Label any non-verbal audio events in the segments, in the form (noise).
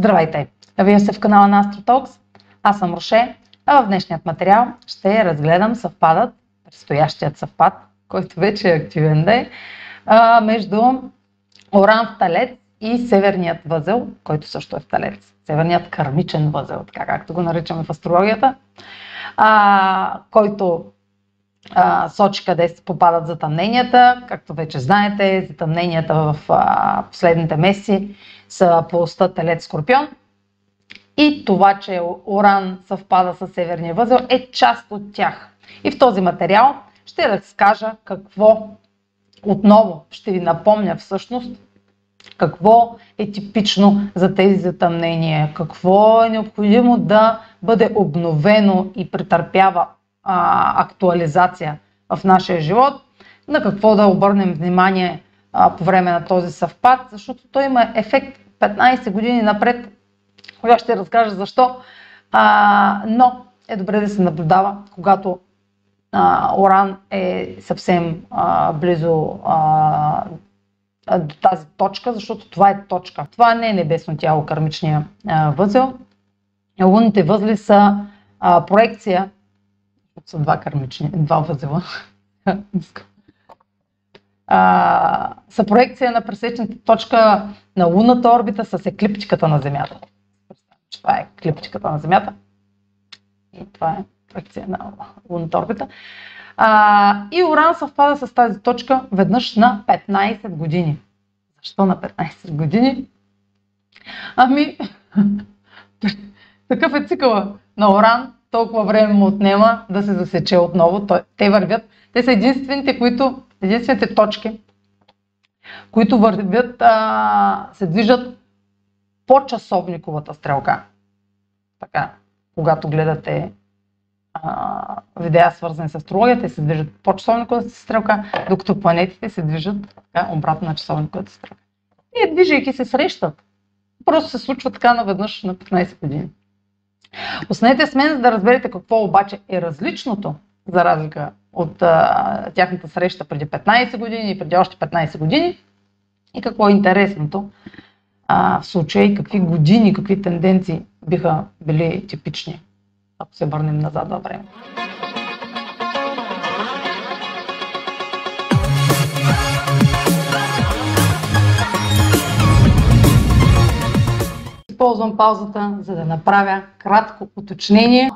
Здравейте! Вие сте в канала на AstroTalks. Аз съм Роше, а в днешният материал ще разгледам съвпадът, предстоящият съвпад, който вече е активен ден, между Оран в Талец и Северният възел, който също е в Талец. Северният кармичен възел, така както го наричаме в астрологията, който сочи къде се попадат затъмненията. Както вече знаете, затъмненията в последните месеци са полоста Телец Скорпион. И това, че Оран съвпада с Северния възел е част от тях. И в този материал ще разкажа какво отново ще ви напомня всъщност какво е типично за тези затъмнения, какво е необходимо да бъде обновено и претърпява а, актуализация в нашия живот, на какво да обърнем внимание а, по време на този съвпад, защото той има ефект 15 години напред. Кога ще разкажа защо. А, но е добре да се наблюдава, когато а, Оран е съвсем а, близо а, до тази точка, защото това е точка. Това не е небесно тяло, кармичния а, възел. Лунните възли са а, проекция са два кармични, два възела. (laughs) а, са проекция на пресечната точка на лунната орбита с еклиптиката на Земята. Това е еклиптиката на Земята. И това е проекция на лунната орбита. А, и Уран съвпада с тази точка веднъж на 15 години. Защо на 15 години? Ами, (laughs) такъв е цикъла на Оран толкова време му отнема да се засече отново. Те вървят. Те са единствените, които, единствените точки, които вървят, а, се движат по часовниковата стрелка. Така, когато гледате а, видеа свързани с астрология, те се движат по часовниковата стрелка, докато планетите се движат така, обратно на часовниковата стрелка. И движейки се срещат. Просто се случва така наведнъж на 15 години. Останете с мен, за да разберете какво обаче е различното, за разлика от а, тяхната среща преди 15 години и преди още 15 години и какво е интересното а, в случая и какви години, какви тенденции биха били типични, ако се върнем назад във времето. Използвам паузата, за да направя кратко уточнение.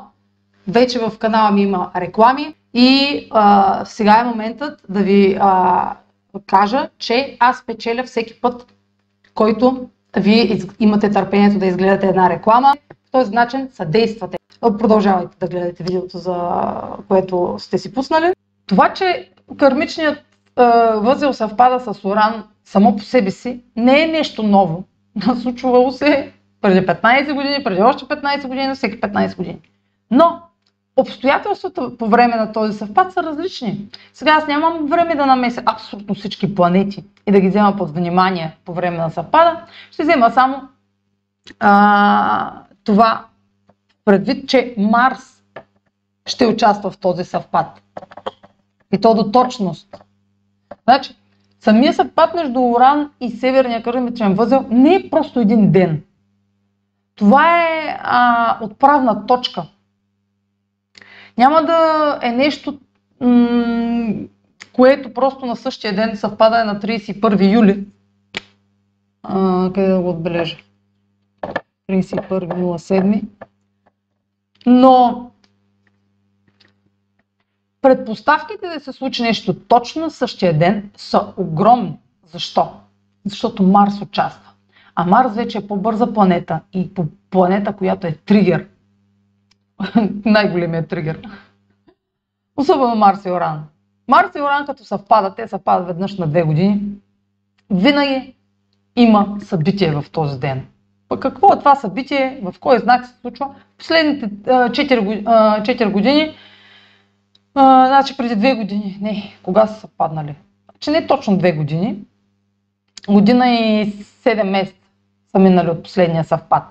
Вече в канала ми има реклами и а, сега е моментът да ви а, кажа, че аз печеля всеки път, който вие имате търпението да изгледате една реклама. В този начин съдействате. Продължавайте да гледате видеото, за което сте си пуснали. Това, че кармичният а, възел съвпада с Оран само по себе си, не е нещо ново. (laughs) Случвало се преди 15 години, преди още 15 години, всеки 15 години. Но обстоятелствата по време на този съвпад са различни. Сега аз нямам време да намеся абсолютно всички планети и да ги взема под внимание по време на съвпада. Ще взема само а, това предвид, че Марс ще участва в този съвпад. И то до точност. Значи, самия съвпад между Оран и Северния кръвничен възел не е просто един ден. Това е а, отправна точка. Няма да е нещо, м- което просто на същия ден съвпада на 31 юли. А, къде да го отбележа? 31.07. Но предпоставките да се случи нещо точно същия ден са огромни. Защо? Защото Марс участва. А Марс вече е по-бърза планета и по планета, която е тригер. (laughs) Най-големият тригер. Особено Марс и Оран. Марс и Оран като съвпадат, те съвпадат веднъж на две години, винаги има събитие в този ден. Пък какво е това събитие, в кой знак се случва? Последните 4, 4 години, значи преди 2 години, не, кога са съвпаднали? Значи не точно 2 години, година и 7 месеца минали от последния съвпад.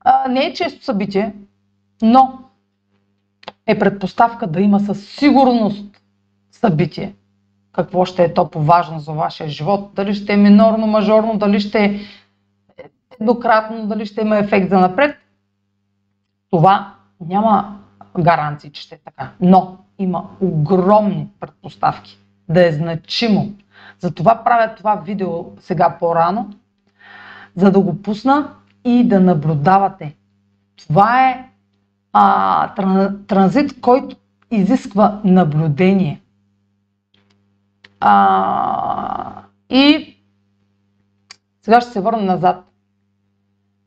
А, не е често събитие, но е предпоставка да има със сигурност събитие. Какво ще е то по-важно за вашия живот? Дали ще е минорно, мажорно, дали ще е еднократно, дали ще има ефект за напред. Това няма гаранции, че ще е така. Но има огромни предпоставки да е значимо. Затова правя това видео сега по-рано, за да го пусна и да наблюдавате. Това е а, транзит, който изисква наблюдение. А, и сега ще се върна назад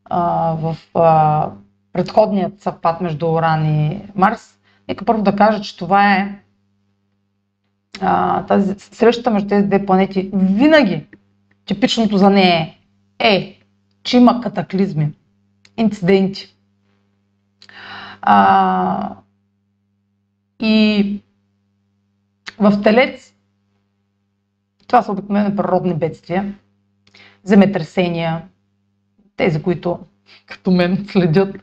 а, в а, предходният съвпад между Оран и Марс. Нека първо да кажа, че това е а, тази срещата между тези две планети. Винаги типичното за нея е, е че има катаклизми, инциденти. А, и в Телец това са обикновено природни бедствия, земетресения, тези, които като мен следят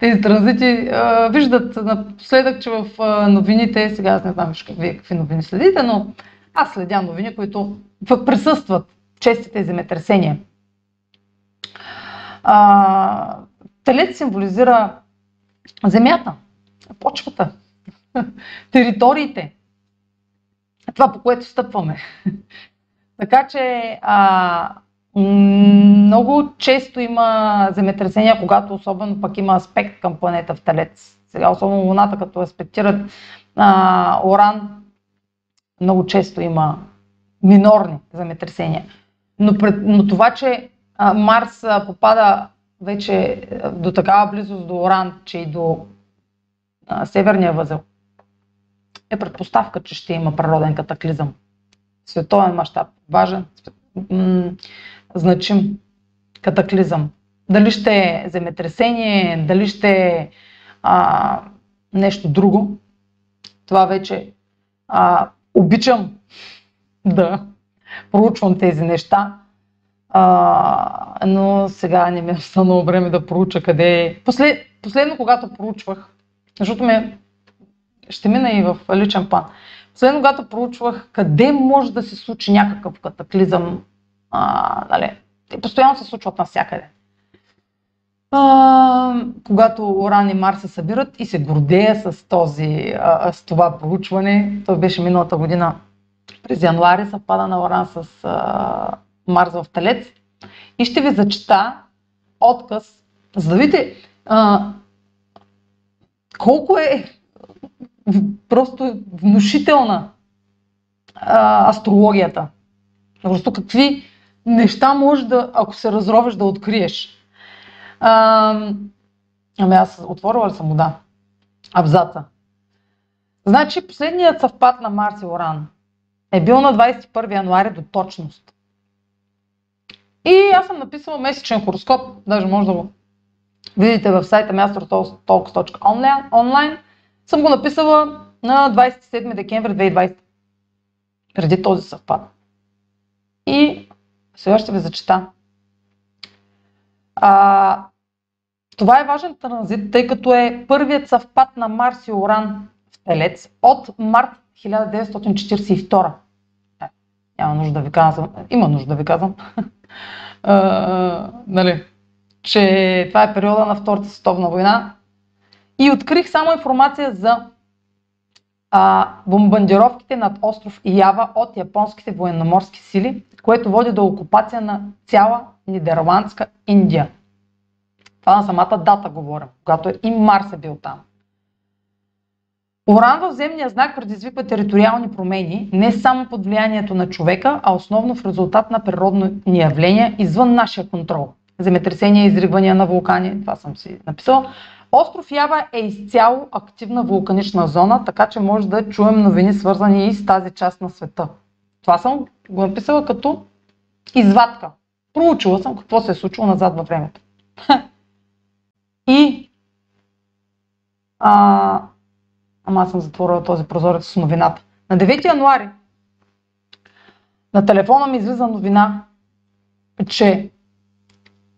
тези транзити, а, виждат напоследък, че в а, новините, сега аз не знам вие какви новини следите, но аз следя новини, които присъстват честите земетресения. А, телец символизира земята, почвата, (laughs) териториите, това по което стъпваме. (laughs) така че а, много често има земетресения, когато особено пък има аспект към планета в Телец. Сега, особено Луната, като аспектират а, Оран, много често има минорни земетресения. Но, пред, но това, че Марс попада вече до такава близост до Оран, че и до а, Северния възел, е предпоставка, че ще има природен катаклизъм. Световен мащаб, важен, м- значим катаклизъм. Дали ще е земетресение, дали ще е а, нещо друго. Това вече а, обичам да проучвам тези неща, а, но сега не ми е останало време да проуча къде е. Послед, последно, когато проучвах, защото ме ще мина и в личен план. Последно, когато проучвах къде може да се случи някакъв катаклизъм, а, нали, те постоянно се случват навсякъде. А, когато Оран и Марс се събират и се гордея с, този, а, с това проучване. То беше миналата година през януари, съвпада на Оран с а, Марс в Телец. И ще ви зачита отказ, за а, колко е просто внушителна а, астрологията. Просто какви неща може да, ако се разровеш, да откриеш. А, ами аз отворила ли съм му, да. Абзаца. Значи последният съвпад на Марс и Оран е бил на 21 януари до точност. И аз съм написала месечен хороскоп, даже може да го видите в сайта ми astrotalks.online съм го написала на 27 декември 2020, преди този съвпад. И сега ще ви зачита. А, това е важен транзит, тъй като е първият съвпад на Марс и Оран в Телец от март 1942. Е, няма нужда да ви казвам. Има нужда да ви казвам. (laughs) а, нали, че това е периода на Втората световна война и открих само информация за а, бомбардировките над остров Ява от японските военноморски сили, което води до окупация на цяла Нидерландска Индия. Това на самата дата говорим, когато и Марс е бил там. Уран в земния знак предизвиква териториални промени не само под влиянието на човека, а основно в резултат на природни явления извън нашия контрол. Земетресения, изригвания на вулкани, това съм си написала, Остров Ява е изцяло активна вулканична зона, така че може да чуем новини свързани и с тази част на света. Това съм го написала като извадка. Проучила съм какво се е случило назад във времето. (laughs) и а, ама аз съм затворила този прозорец с новината. На 9 януари на телефона ми излиза новина, че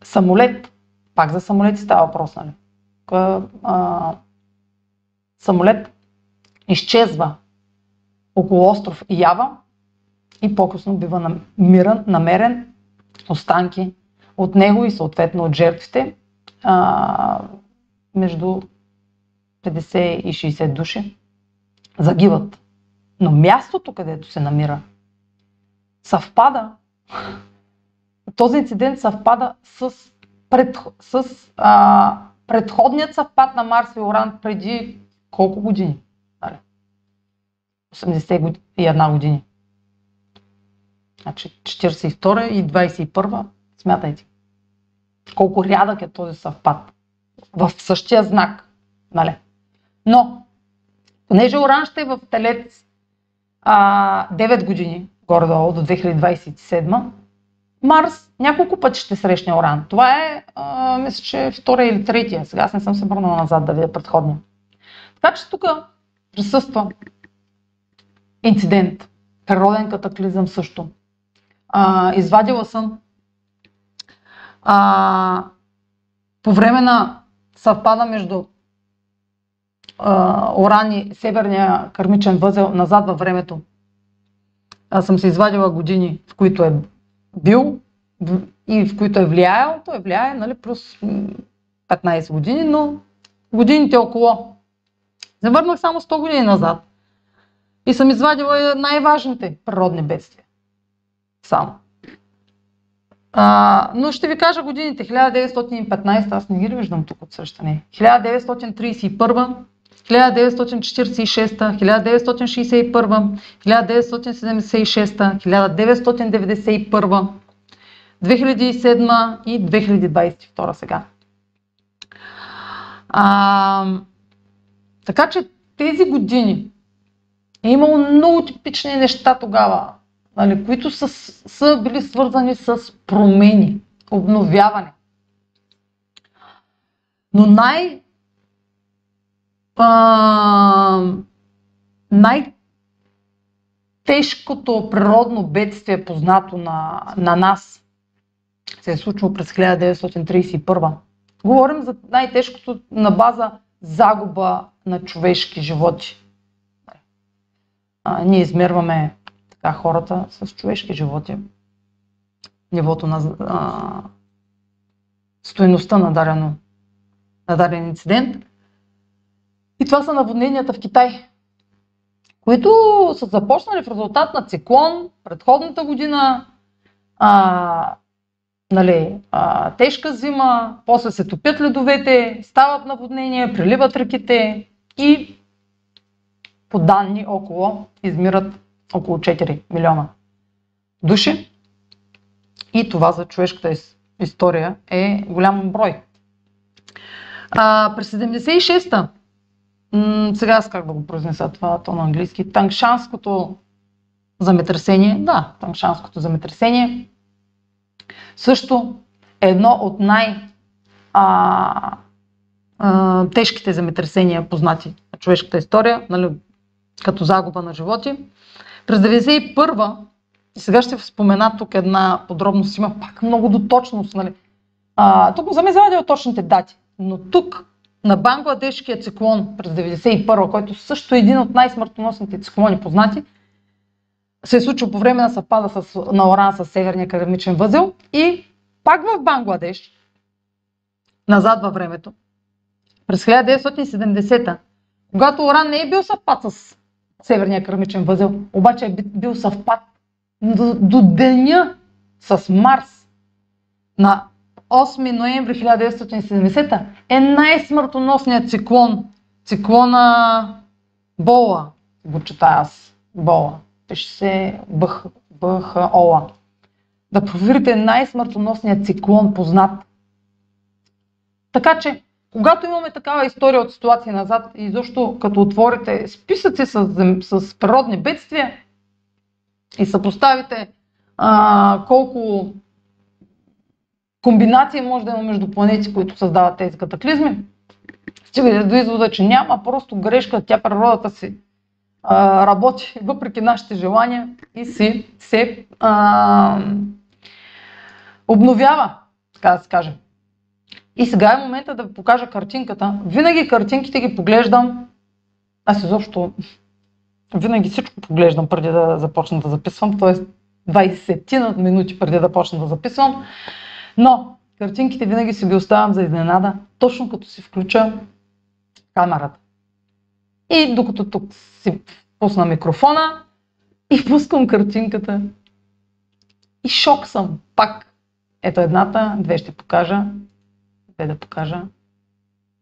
самолет, пак за самолети става въпрос, нали? а, самолет изчезва около остров Ява и по-късно бива намиран, намерен останки от него и съответно от жертвите а, между 50 и 60 души загиват. Но мястото, където се намира, съвпада, (laughs) този инцидент съвпада с, пред, с а, предходният съвпад на Марс и Оран преди колко години? 81 години. Значи 42 и 21, смятайте. Колко рядък е този съвпад. В същия знак. Нали? Но, понеже Оран ще е в Телец а, 9 години, горе-долу до 2027, Марс няколко пъти ще срещне Оран. Това е, а, мисля, че втория или третия. Сега аз не съм се върнала назад да видя предходния. Така че тук присъства инцидент, природен катаклизъм също. А, извадила съм а, по време на съвпада между Оран и Северния кърмичен възел назад във времето. Аз съм се извадила години, в които е бил и в които е влияел. Той влияе, нали, плюс 15 години, но годините около. Завърнах само 100 години назад. И съм извадила най-важните природни бедствия. Само. А, но ще ви кажа годините. 1915, аз не ги виждам тук от срещане. 1931, 1946, 1961, 1976, 1991, 2007 и 2022 сега. А, така че тези години е имало много типични неща тогава, нали, които са, са били свързани с промени, обновяване. Но най- най-тежкото природно бедствие, познато на, на нас, се е случило през 1931. Говорим за най-тежкото на база загуба на човешки животи. А, ние измерваме така хората с човешки животи, нивото на а, стоеността на, дарено, даден инцидент. И това са наводненията в Китай, които са започнали в резултат на циклон предходната година, а, нали, а, тежка зима, после се топят ледовете, стават наводнения, приливат реките и по данни около измират около 4 милиона души. И това за човешката история е голям брой. А, през 76-та, сега аз как да го произнеса това то на английски, Тангшанското земетресение, да, Тангшанското земетресение, също е едно от най- а, а, тежките земетресения, познати на човешката история, нали, като загуба на животи. През 1991 и сега ще спомена тук една подробност, има пак много до точност. Нали? А, тук съм извадил точните дати, но тук на Бангладешкия циклон през 1991, който също е един от най-смъртоносните циклони познати, се е случил по време на съвпада с, на Оран с Северния академичен възел и пак в Бангладеш, назад във времето, през 1970 когато Оран не е бил съвпад с Северния кърмичен възел, обаче е бил съвпад до, до деня с Марс на 8 ноември 1970 е най-смъртоносният циклон. Циклона Бола, го чета аз. Бола. Пише се Бъх, Бъх Ола. Да проверите най-смъртоносният циклон познат. Така че когато имаме такава история от ситуация назад и защо като отворите списъци с, с природни бедствия и съпоставите а, колко комбинации може да има между планети, които създават тези катаклизми, стигате до извода, че няма просто грешка, тя природата си а, работи въпреки нашите желания и си се а, обновява, така да се каже. И сега е момента да ви покажа картинката. Винаги картинките ги поглеждам. Аз изобщо винаги всичко поглеждам преди да започна да записвам, т.е. 20 минути преди да почна да записвам. Но картинките винаги си ги оставям за изненада, точно като си включа камерата. И докато тук си пусна микрофона и пускам картинката. И шок съм. Пак. Ето едната, две ще покажа. Две да покажа.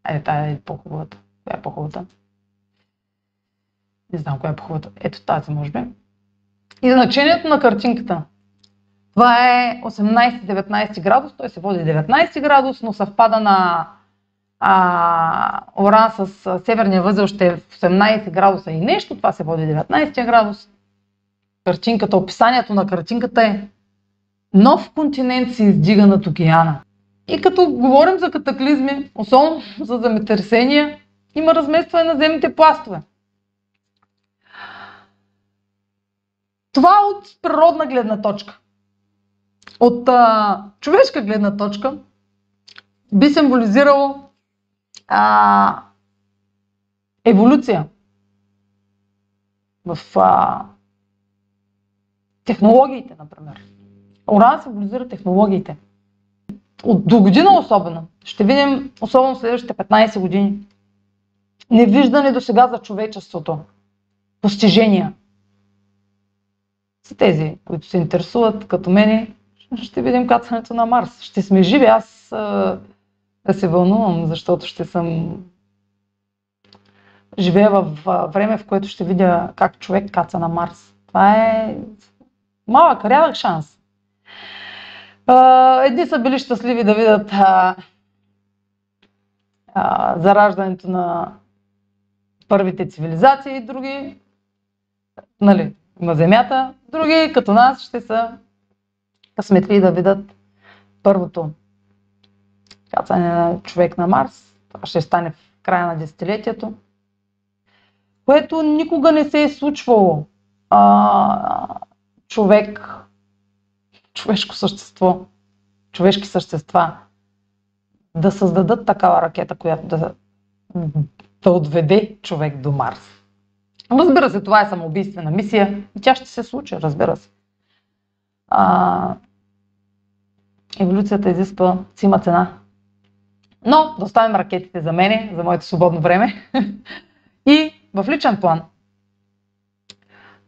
Е, тая е по-хубавата. Коя е по-хубавата? Не знам коя е по-хубавата. Ето тази, може би. И значението на картинката. Това е 18-19 градус, той се води 19 градус, но съвпада на а, Оран с северния възел ще е в 18 градуса и нещо, това се води 19 градус. Картинката, описанието на картинката е нов континент се издига над океана. И като говорим за катаклизми, особено за земетресения, има разместване на земните пластове. Това от природна гледна точка. От а, човешка гледна точка би символизирало а, еволюция в а, технологиите, например. Уран символизира технологиите. От до година особено. Ще видим, особено следващите 15 години, невиждане до сега за човечеството. Постижения. За тези, които се интересуват, като мене, ще видим кацането на Марс. Ще сме живи. Аз да се вълнувам, защото ще съм живея в време, в което ще видя как човек каца на Марс. Това е малък, рядък шанс. Едни са били щастливи да видят а, а, зараждането на първите цивилизации, други нали, на Земята, други като нас ще са късметли да видят първото кацане на човек на Марс. Това ще стане в края на десетилетието. Което никога не се е случвало. А, човек, човешко същество, човешки същества да създадат такава ракета, която да, да отведе човек до Марс. Разбира се, това е самоубийствена мисия и тя ще се случи, разбира се. А, еволюцията изисква, си има цена. Но да оставим ракетите за мене, за моето свободно време. (laughs) и в личен план.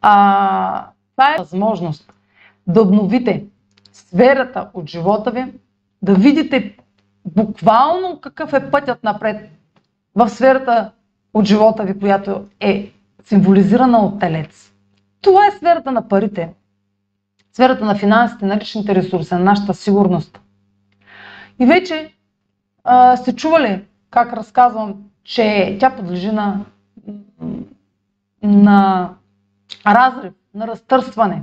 А, това е възможност да обновите сферата от живота ви, да видите буквално какъв е пътят напред в сферата от живота ви, която е символизирана от телец. Това е сферата на парите, сферата на финансите, на личните ресурси, на нашата сигурност. И вече а, сте чували как разказвам, че тя подлежи на, на разрив, на разтърсване.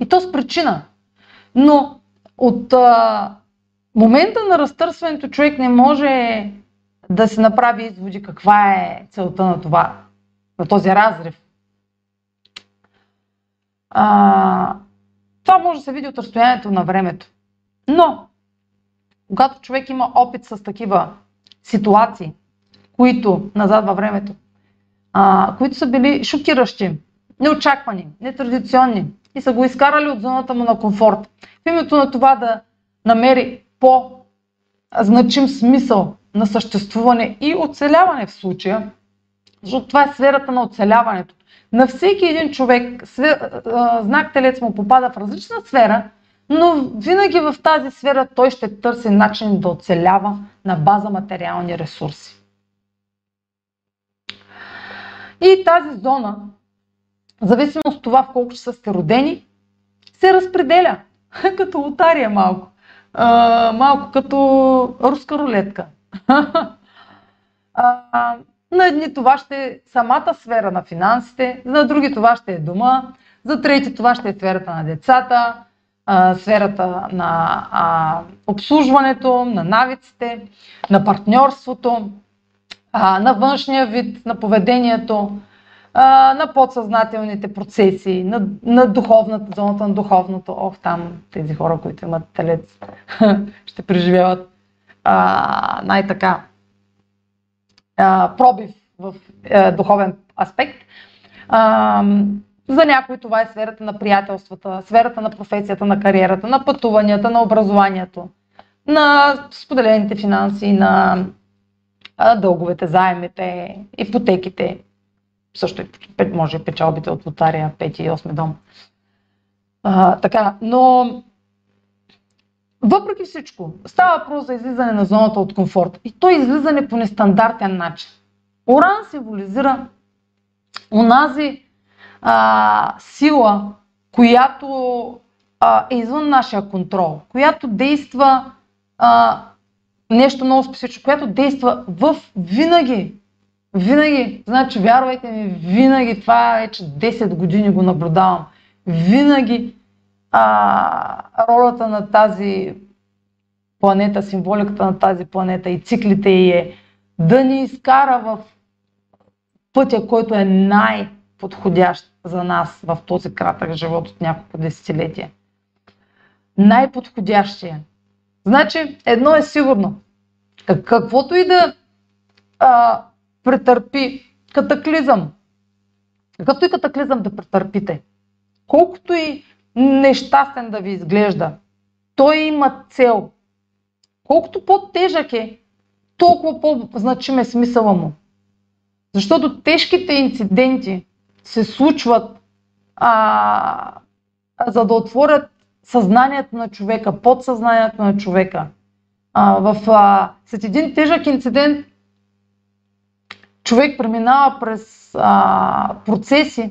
И то с причина. Но от а, момента на разтърсването човек не може да се направи изводи каква е целта на това, на този разрив. А, това може да се види от разстоянието на времето. Но когато човек има опит с такива ситуации, които назад във времето, а, които са били шокиращи, неочаквани, нетрадиционни и са го изкарали от зоната му на комфорт. В името на това да намери по-значим смисъл на съществуване и оцеляване в случая, защото това е сферата на оцеляването. На всеки един човек знак телец му попада в различна сфера, но винаги в тази сфера той ще търси начин да оцелява на база материални ресурси. И тази зона, в зависимост от това в колко часа сте родени, се разпределя (laughs) като лотария малко. А, малко като руска рулетка. (laughs) а, на едни това ще е самата сфера на финансите, за други това ще е дома, за трети това ще е сферата на децата, сферата на обслужването, на навиците, на партньорството, на външния вид, на поведението, на подсъзнателните процеси, на, на духовната, зоната на духовното. Ох, там тези хора, които имат телец, (laughs) ще преживяват най-така пробив в е, духовен аспект. За някои това е сферата на приятелствата, сферата на професията, на кариерата, на пътуванията, на образованието. на споделените финанси, на дълговете, заемите, ипотеките, също и може печалбите от лотария, 5 и 8 дом. А, така, но въпреки всичко, става въпрос за излизане на зоната от комфорт. И то излизане по нестандартен начин. Оран символизира онази а, сила, която а, е извън нашия контрол, която действа а, нещо много специфично, която действа в винаги. Винаги. Значи, вярвайте ми, винаги, това вече 10 години го наблюдавам. Винаги а, ролята на тази планета, символиката на тази планета и циклите й е да ни изкара в пътя, който е най-подходящ за нас в този кратък живот от няколко десетилетия. Най-подходящия. Значи, едно е сигурно. Каквото и да а, претърпи катаклизъм, какъвто и катаклизъм да претърпите, колкото и нещастен да ви изглежда, той има цел. Колкото по-тежък е, толкова по-значим е смисъла му. Защото тежките инциденти се случват а, за да отворят съзнанието на човека, подсъзнанието на човека. А, в, а, след един тежък инцидент човек преминава през а, процеси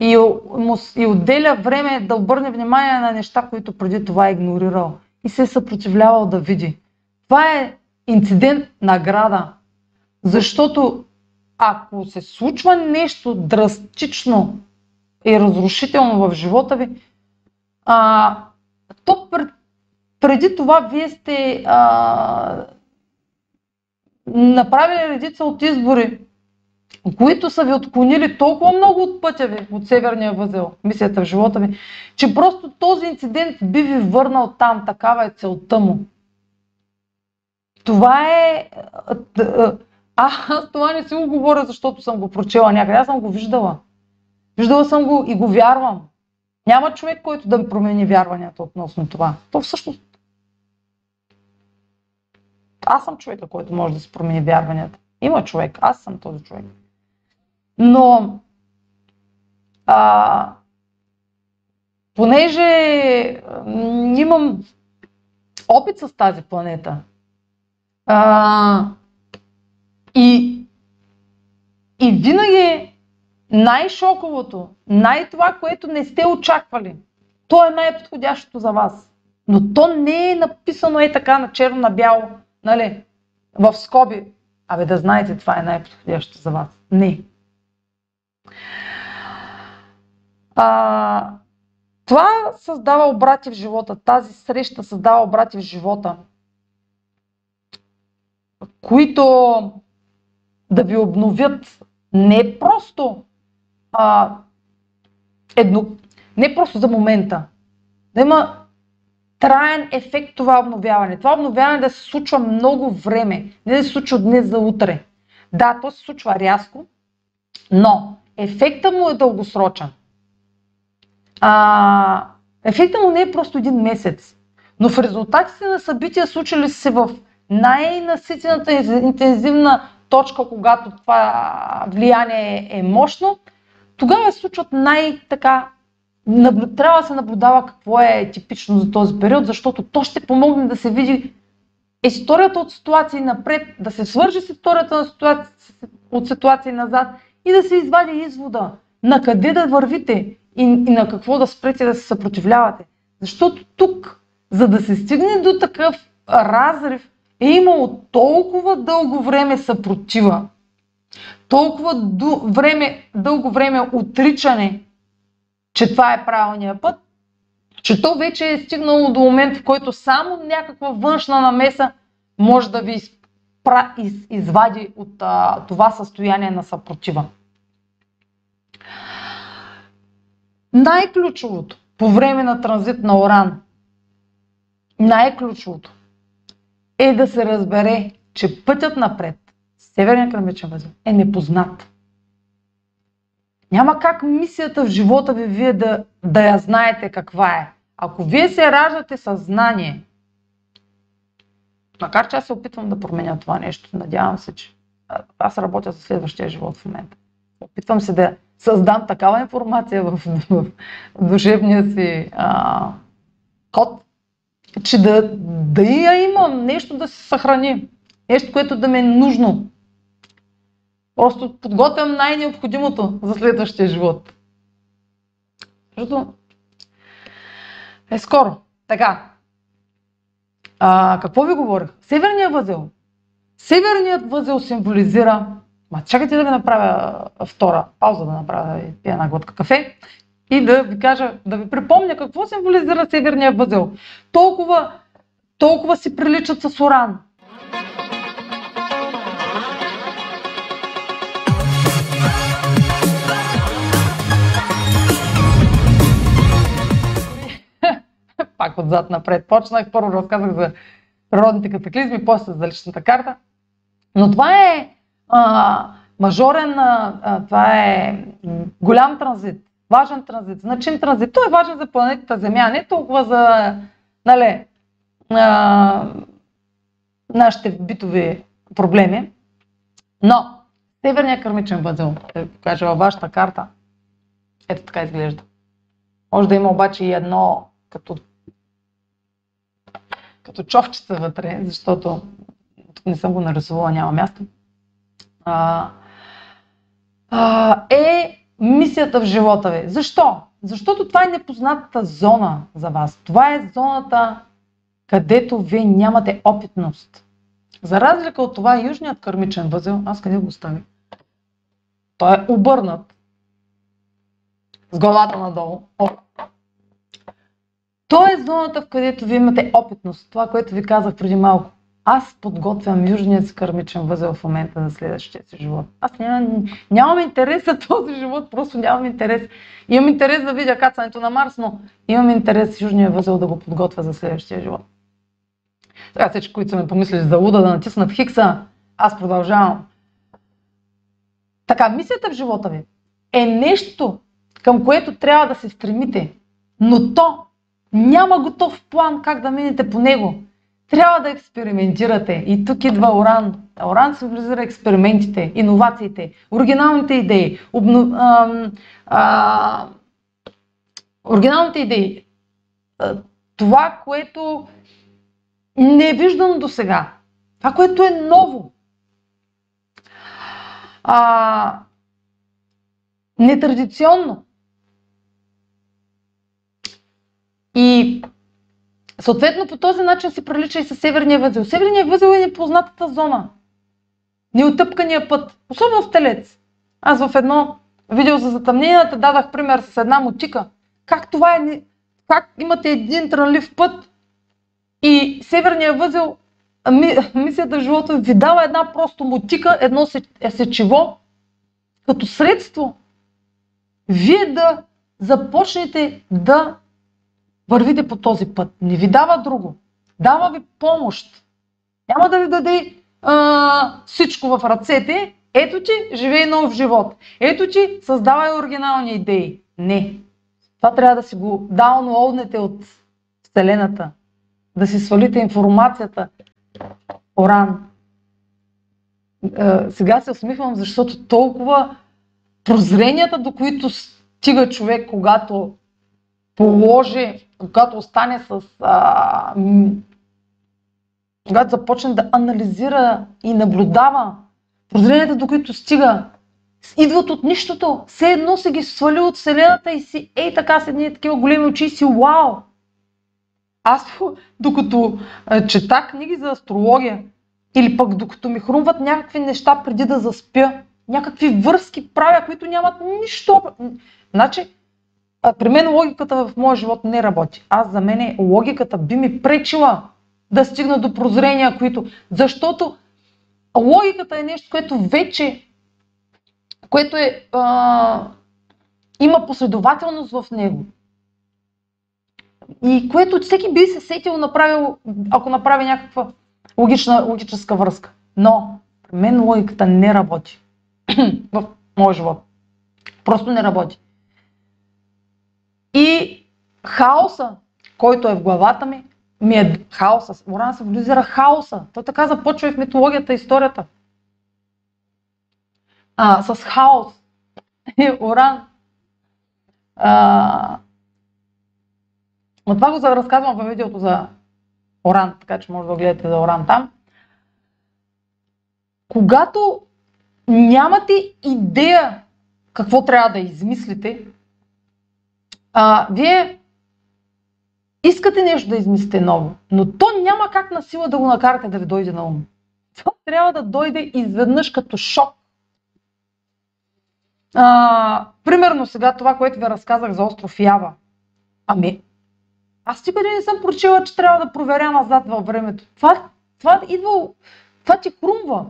и, му, и отделя време да обърне внимание на неща, които преди това е игнорирал и се е съпротивлявал да види. Това е инцидент награда, защото ако се случва нещо драстично и разрушително в живота ви, а, то пред, преди това вие сте а, направили редица от избори, които са ви отклонили толкова много от пътя ви, от северния възел, мисията в живота ви, че просто този инцидент би ви върнал там, такава е целта му. Това е... А, аз това не си го говоря, защото съм го прочела някъде. Аз съм го виждала. Виждала съм го и го вярвам. Няма човек, който да промени вярванията относно това. То всъщност аз съм човека, който може да се промени вярванията. Има човек, аз съм този човек. Но а, понеже имам опит с тази планета а, и, и винаги най-шоковото, най-това, което не сте очаквали, то е най-подходящото за вас. Но то не е написано е така на черно на бяло, нали, в скоби. Абе да знаете, това е най-подходящото за вас. Не. А, това създава обрати в живота, тази среща създава обрати в живота, които да ви обновят не просто а, едно, не просто за момента, да има траен ефект това обновяване. Това обновяване да се случва много време, не да се случва днес за утре. Да, то се случва рязко, но ефекта му е дългосрочен. А, ефекта му не е просто един месец, но в резултатите на събития случили се в най-наситената интензивна точка, когато това влияние е мощно, тогава се случват най-така трябва да се наблюдава какво е типично за този период, защото то ще помогне да се види историята от ситуации напред, да се свържи с историята на ситуация, от ситуации назад и да се извади извода на къде да вървите и, и на какво да спрете да се съпротивлявате. Защото тук, за да се стигне до такъв разрив, е имало толкова дълго време съпротива, толкова време, дълго време отричане, че това е правилният път, че то вече е стигнало до момент, в който само някаква външна намеса може да ви изпра, из, извади от а, това състояние на съпротива. Най-ключовото по време на транзит на Оран, най-ключовото е да се разбере, че пътят напред, Северния кръмичен възел, е непознат. Няма как мисията в живота ви вие да, да я знаете каква е. Ако вие се раждате със знание, Макар че аз се опитвам да променя това нещо, надявам се, че аз работя за следващия живот в момента. Опитвам се да създам такава информация в, в, душевния си а, код, че да, да я имам нещо да се съхрани. Нещо, което да ми е нужно. Просто подготвям най-необходимото за следващия живот. Защото е скоро. Така. А, какво ви говорих? Северният възел. Северният възел символизира... Ма чакайте да ви направя втора пауза, да направя една глътка кафе и да ви кажа, да ви припомня какво символизира Северният възел. Толкова, толкова си приличат с Оран. (laughs) пак отзад напред. Почнах, първо разказах за природните катаклизми, после за личната карта. Но това е а, мажорен, а, това е голям транзит, важен транзит, значим транзит. Той е важен за планетата Земя, не толкова за нали, а, нашите битови проблеми. Но Северният кърмичен възел, да покажа във вашата карта, ето така изглежда. Може да има обаче и едно като като човчета вътре, защото тук не съм го нарисувала, няма място, а, а, е мисията в живота ви. Защо? Защото това е непознатата зона за вас. Това е зоната, където вие нямате опитност. За разлика от това, южният кърмичен възел, аз къде го оставя? Той е обърнат с главата надолу. О, то е зоната, в където ви имате опитност. Това, което ви казах преди малко. Аз подготвям южният си кърмичен възел в момента на следващия си живот. Аз нямам, нямам интерес за този живот, просто нямам интерес. Имам интерес да видя кацането на Марс, но имам интерес южния възел да го подготвя за следващия живот. Сега всички, които са ме помислили за луда да натиснат хикса, аз продължавам. Така, мисията в живота ви е нещо, към което трябва да се стремите, но то няма готов план как да минете по него. Трябва да експериментирате. И тук идва Оран. Оран символизира експериментите, иновациите, оригиналните идеи, обно, а, а, оригиналните идеи. Това, което не е виждано до сега. Това, което е ново. А, нетрадиционно. И съответно по този начин се прилича и с Северния възел. Северния възел е непознатата зона. Неотъпкания път. Особено в телец. Аз в едно видео за затъмненията дадах пример с една мотика. Как това е, как имате един трънлив път и Северния възел, ми, (laughs) мисията в живота ви дава една просто мотика, едно сечево, като средство, вие да започнете да вървите по този път. Не ви дава друго. Дава ви помощ. Няма да ви даде а, всичко в ръцете. Ето ти, живей нов живот. Ето ти, създавай оригинални идеи. Не. Това трябва да си го даунлоуднете от Вселената. Да си свалите информацията. Оран. Сега се усмихвам, защото толкова прозренията, до които стига човек, когато положи, когато остане с... А, когато започне да анализира и наблюдава прозренията, до които стига, идват от нищото. Все едно се ги свали от Вселената и си, ей така с едни такива големи очи и си, вау! Аз, (laughs) докато чета книги за астрология, или пък докато ми хрумват някакви неща преди да заспя, някакви връзки правя, които нямат нищо. Значи, при мен логиката в моя живот не работи. Аз за мен логиката би ми пречила да стигна до прозрения, които... Защото логиката е нещо, което вече, което е, а, има последователност в него. И което всеки би се сетил, направил, ако направи някаква логична, логическа връзка. Но при мен логиката не работи (clears throat) в моя живот. Просто не работи. И хаоса, който е в главата ми, ми е хаоса. Оран символизира хаоса. То така започва и в митологията, историята. А, с хаос. Оран. А, това го разказвам във видеото за Оран, така че може да гледате за Оран там. Когато нямате идея какво трябва да измислите, а, вие искате нещо да измислите ново, но то няма как на сила да го накарате да ви дойде на ум. Това трябва да дойде изведнъж като шок. А, примерно сега това, което ви разказах за остров Ява. Ами, аз никъде не съм прочила, че трябва да проверя назад във времето. Това, това идва, това ти хрумва.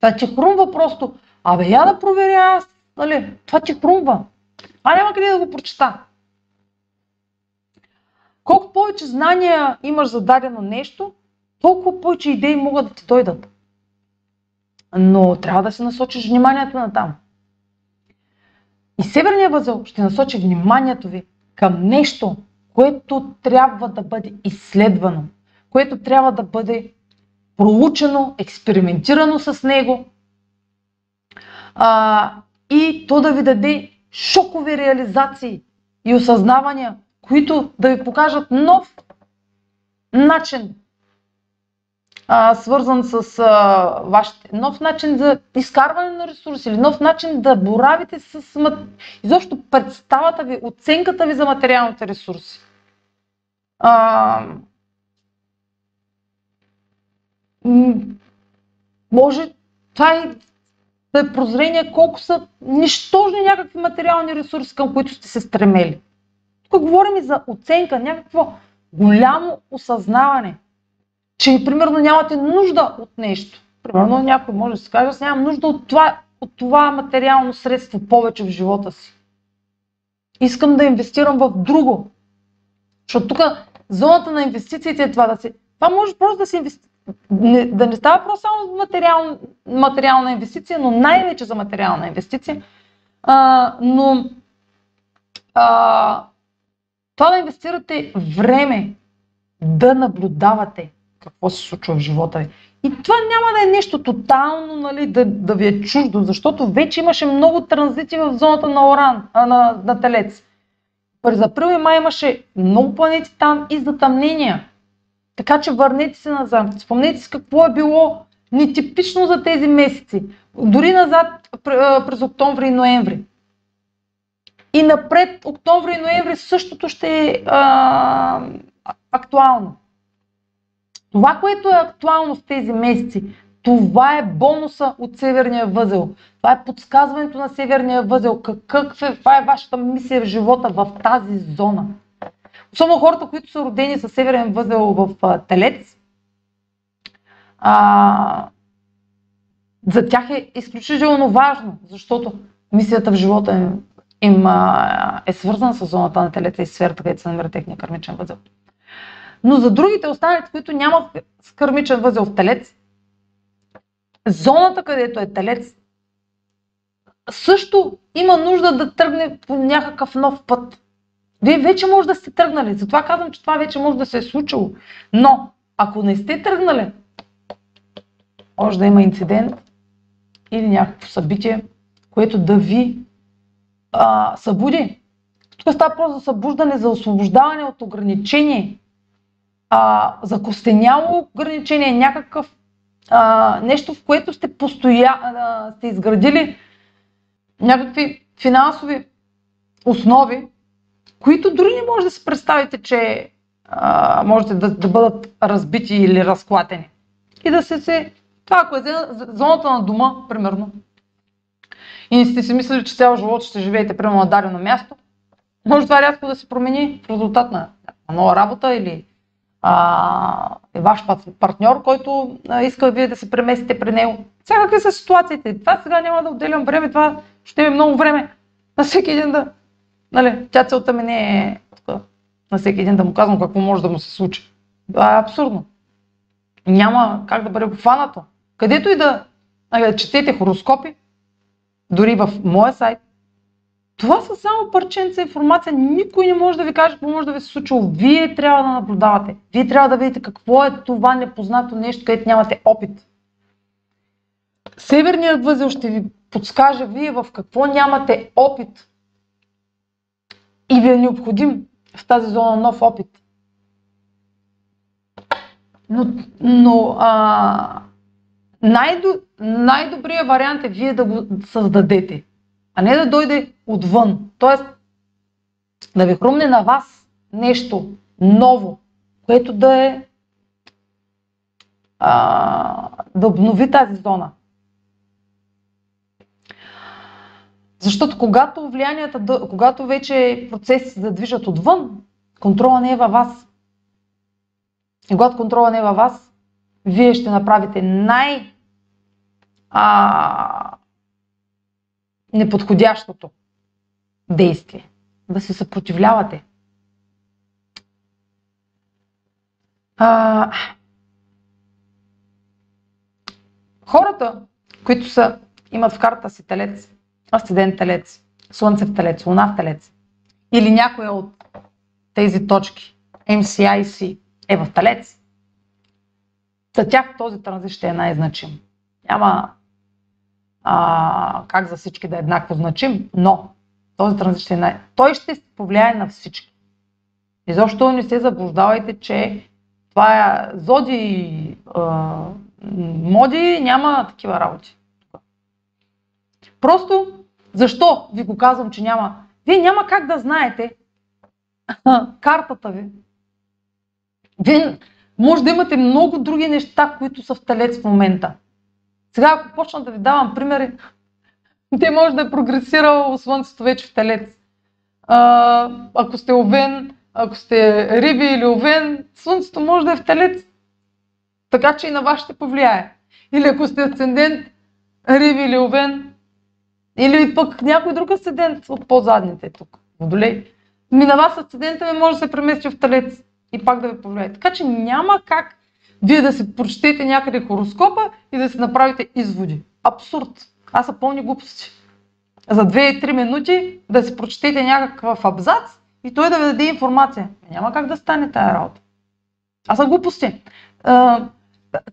Това ти хрумва просто. Абе, я да проверя аз, нали? Това ти хрумва. А няма къде да го прочита. Колко повече знания имаш за дадено нещо, толкова повече идеи могат да ти дойдат. Но трябва да се насочиш вниманието на там. И Северния възел ще насочи вниманието ви към нещо, което трябва да бъде изследвано, което трябва да бъде проучено, експериментирано с него а, и то да ви даде шокови реализации и осъзнавания, които да ви покажат нов начин, а, свързан с а, вашите, нов начин за изкарване на ресурси или нов начин да боравите с изобщо представата ви, оценката ви за материалните ресурси. А, може това и да е прозрение колко са нищожни някакви материални ресурси, към които сте се стремели. Тук говорим и за оценка, някакво голямо осъзнаване, че примерно нямате нужда от нещо. Примерно някой може да се каже, аз нямам нужда от това, от това материално средство повече в живота си. Искам да инвестирам в друго. Защото тук зоната на инвестициите е това да се... Това може просто да се инвести... не, да не става просто само материал, материална инвестиция, но най-вече за материална инвестиция. А, но а, това да инвестирате време, да наблюдавате какво се случва в живота ви. И това няма да е нещо тотално, нали, да, да ви е чуждо, защото вече имаше много транзити в зоната на Оран, а, на, на Телец. През април и май имаше много планети там и затъмнения. Така че върнете се назад. Спомнете си какво е било нетипично за тези месеци. Дори назад през октомври и ноември. И напред, октомври и ноември, същото ще е а, актуално. Това, което е актуално в тези месеци, това е бонуса от Северния възел. Това е подсказването на Северния възел. Какъв е, каква е вашата мисия в живота в тази зона. Особено хората, които са родени със Северен възел в а, Телец, а, за тях е изключително важно, защото мисията в живота им, им а, е свързана с зоната на Телеца и сферата, където се намира техния кармичен възел. Но за другите останалите, които нямат кърмичен възел в Телец, зоната, където е телец, също има нужда да тръгне по някакъв нов път. Вие вече може да сте тръгнали. Затова казвам, че това вече може да се е случило. Но, ако не сте тръгнали, може да има инцидент или някакво събитие, което да ви а, събуди. Тук става просто за събуждане, за освобождаване от ограничение, а, за костеняло ограничение, някакъв а, нещо, в което сте постоя, а, сте изградили някакви финансови основи, които дори не може да се представите, че а, можете да, да бъдат разбити или разклатени. И да се се... Това ако е зоната на дома, примерно, и не сте си мислили, че цял живот ще живеете примерно на дадено място, може това рязко да се промени в резултат на нова работа или а, е ваш партньор, който а, иска вие да се преместите при него. Всякакви са ситуациите. Това сега няма да отделям време, това ще е много време на всеки един да... Нали, тя целта ми не е на всеки един да му казвам какво може да му се случи. Това е абсурдно. Няма как да бъде обхванато. Където и да, да четете хороскопи, дори в моя сайт, Това са само парченца информация. Никой не може да ви каже какво може да ви се случило. Вие трябва да наблюдавате. Вие трябва да видите какво е това непознато нещо, където нямате опит. Северният възел ще ви подскаже вие в какво нямате опит. И ви е необходим в тази зона нов опит. Но, но а, най-до, най-добрият вариант е вие да го създадете, а не да дойде отвън. Тоест, да ви хрумне на вас нещо ново, което да е а, да обнови тази зона. Защото когато влиянията, когато вече процеси се задвижат отвън, контрола не е във вас. И когато контрола не е във вас, вие ще направите най- а, неподходящото действие. Да се съпротивлявате. А, хората, които са, имат в карта си телец, асцендент телец, слънце в телец, луна в телец, или някоя от тези точки, MCIC, е в телец, за тях този транзит ще е най-значим. Няма а, как за всички да е еднакво значим, но този транзит ще е най... Той ще повлияе на всички. И защо не се заблуждавайте, че това е зоди, а, моди, няма такива работи. Просто, защо ви го казвам, че няма? Вие няма как да знаете (laughs) картата ви. Вие може да имате много други неща, които са в телец в момента. Сега, ако почна да ви давам примери, (laughs) те може да е прогресирало Слънцето вече в Телец. А, ако сте овен, ако сте риби или овен, Слънцето може да е в Телец. Така че и на вас ще повлияе. Или ако сте асцендент, риби или овен, или пък някой друг асцендент от по-задните тук, водолей. Ми на асцендента не може да се премести в Телец и пак да ви повлияе. Така че няма как вие да се прочетете някъде хороскопа и да си направите изводи. Абсурд. Аз са пълни глупости. За 2-3 минути да си прочетете някакъв абзац и той да ви даде информация. Няма как да стане тая работа. Аз са глупости.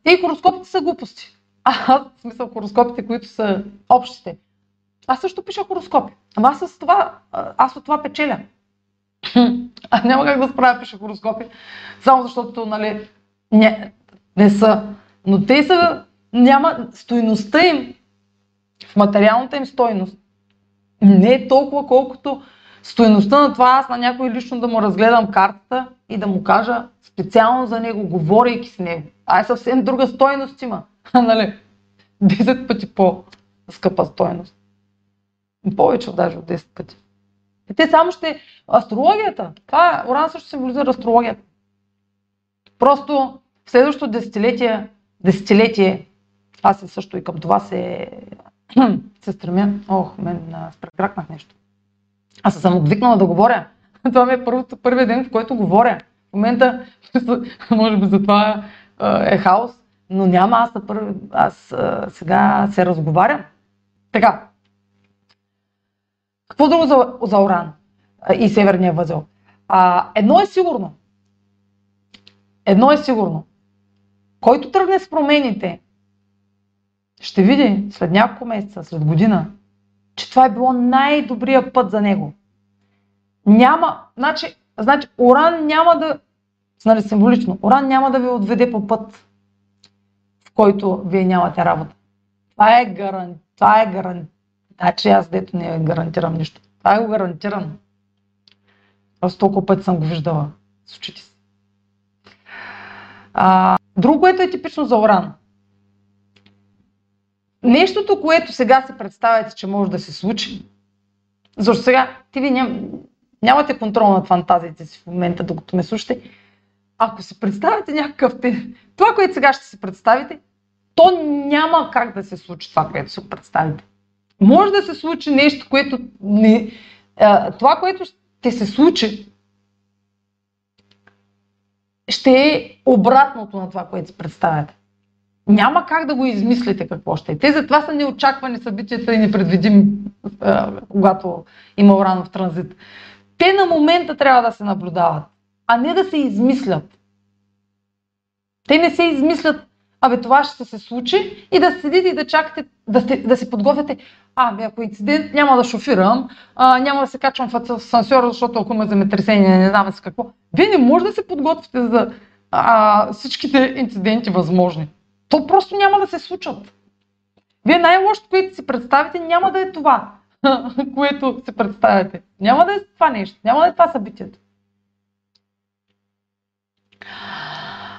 Те хороскопите са глупости. (laughs) А, в смисъл хороскопите, които са общите. Аз също пиша хороскопи. Ама аз с това, аз от това печеля. (laughs) А няма как да справя пиша хороскопи, само защото, нали, не, не са. Но те са, няма стойността им, в материалната им стойност. Не е толкова, колкото стойността на това аз на някой лично да му разгледам картата и да му кажа специално за него, говорейки с него. А е съвсем друга стойност има. (laughs) нали? 10 пъти по-скъпа стойност. Повече даже от 10 пъти. И те само ще... Астрологията. Това Оран също символизира астрологията. Просто в следващото десетилетие, десетилетие, аз също и към това се, (clears throat) се стремя. Ох, мен спрекракнах нещо. Аз съм отвикнала да говоря. (laughs) Това ми е първото, първият ден, в който говоря. В момента, (laughs) може би за това е хаос, но няма аз, първи, аз сега се разговарям. Така. Какво друго за, за Оран и Северния възел? А, едно е сигурно. Едно е сигурно. Който тръгне с промените, ще види след няколко месеца, след година, че това е било най-добрия път за него. Няма, значи, значи Оран няма да, нали символично, Оран няма да ви отведе по път, в който вие нямате работа. Това е гарант, това е гарант. Значи аз дето не гарантирам нищо. Това е го гарантирано. Просто толкова пъти съм го виждала с очите си. А, друго, което е типично за Оран. Нещото, което сега се представяте, че може да се случи, защото сега ти ви ням, нямате контрол над фантазиите си в момента, докато ме слушате. Ако си представите някакъв... Това, което сега ще се представите, то няма как да се случи това, което се представите. Може да се случи нещо, което не... Това, което ще се случи, ще е обратното на това, което си представяте. Няма как да го измислите какво ще е. Те затова са неочаквани събитията и непредвидими, когато има уран в транзит. Те на момента трябва да се наблюдават, а не да се измислят. Те не се измислят, абе това ще се случи и да седите и да чакате, да, сте, да се подготвяте. А, бе, ако инцидент, няма да шофирам, а, няма да се качвам в асансьора, защото ако има земетресение, не знам с какво. Вие не може да се подготвите за а, всичките инциденти възможни. То просто няма да се случат. Вие най-лошото, което си представите, няма да е това, (laughs) което се представяте. Няма да е това нещо, няма да е това събитието.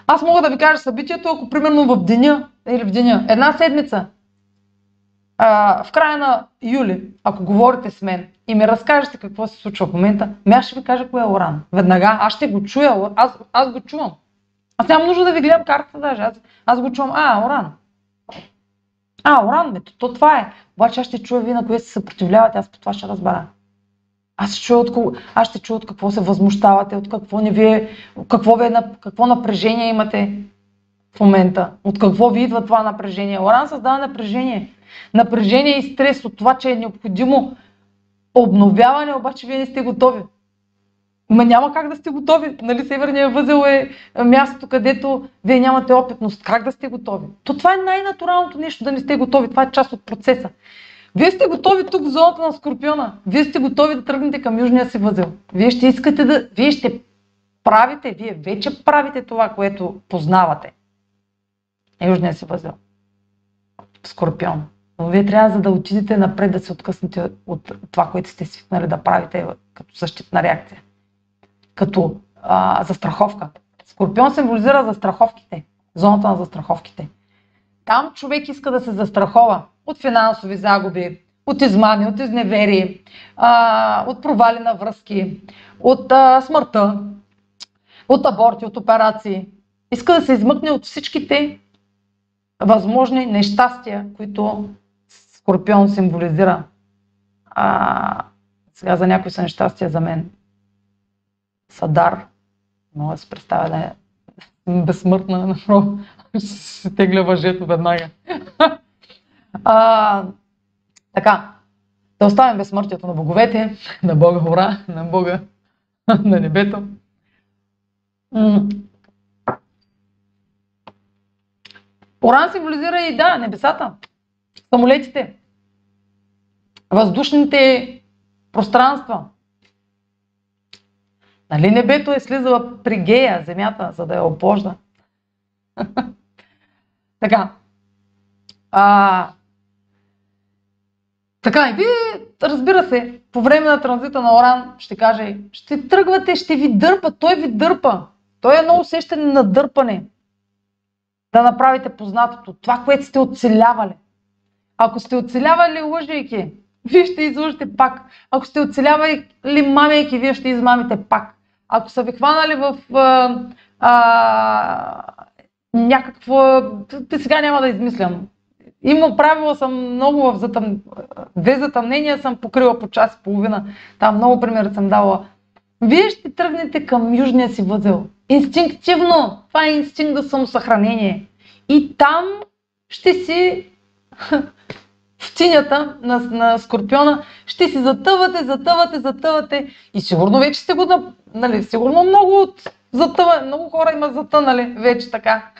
Аз мога да ви кажа събитието, ако примерно в деня или в деня, една седмица, а, в края на юли, ако говорите с мен и ми разкажете какво се случва в момента, ми аз ще ви кажа кое е Оран. Веднага, аз ще го чуя, аз, аз го чувам. Аз нямам нужда да ви гледам картата даже. Аз, аз го чувам. А, Оран. А, Оран, бе, то, то това е. Обаче аз ще чуя ви на кое се съпротивлявате, аз по това ще разбера. Аз ще чуя от, аз ще чуя от какво се възмущавате, от какво не ви е, какво, ви е, какво напрежение имате в момента, от какво ви идва това напрежение. Оран създава напрежение. Напрежение и стрес от това, че е необходимо обновяване, обаче вие не сте готови. Ма няма как да сте готови. Нали, Северния възел е мястото, където вие нямате опитност. Как да сте готови? То това е най-натуралното нещо, да не сте готови. Това е част от процеса. Вие сте готови тук в зоната на Скорпиона. Вие сте готови да тръгнете към Южния си възел. Вие ще искате да... Вие ще правите, вие вече правите това, което познавате. Южния си възел. Скорпион. Но вие трябва за да отидете напред да се откъснете от това, което сте свикнали да правите като защитна реакция като а, застраховка. Скорпион символизира застраховките, зоната на застраховките. Там човек иска да се застрахова от финансови загуби, от измами, от изневери, а, от провали на връзки, от а, смъртта, от аборти, от операции. Иска да се измъкне от всичките възможни нещастия, които Скорпион символизира. А, сега за някои са нещастия за мен Садар. Мога да се представя да е безсмъртна, направо (laughs) ще се тегля въжето веднага. А, така, да оставим безсмъртието на боговете, на Бога хора, на Бога (laughs) на небето. Оран символизира и да, небесата, самолетите, въздушните пространства, Нали небето е слизала при гея, земята, за да я обожда? (laughs) така. А, така, и вие, разбира се, по време на транзита на Оран ще каже, ще тръгвате, ще ви дърпа, той ви дърпа. Той е едно усещане на дърпане. Да направите познатото, това, което сте оцелявали. Ако сте оцелявали лъжейки, вие ще излъжете пак. Ако сте оцелявали мамейки, вие ще измамите пак. Ако са ви хванали в а, а, някакво... Те сега няма да измислям. Има правила съм много в затъм... Две затъмнения съм покрила по час и половина. Там много примери съм дала. Вие ще тръгнете към южния си възел. Инстинктивно. Това е инстинкт за самосъхранение. И там ще си (laughs) в тинята на, на Скорпиона, ще си затъвате, затъвате, затъвате и сигурно вече сте го, нали, сигурно много от затъва, много хора има затънали вече така.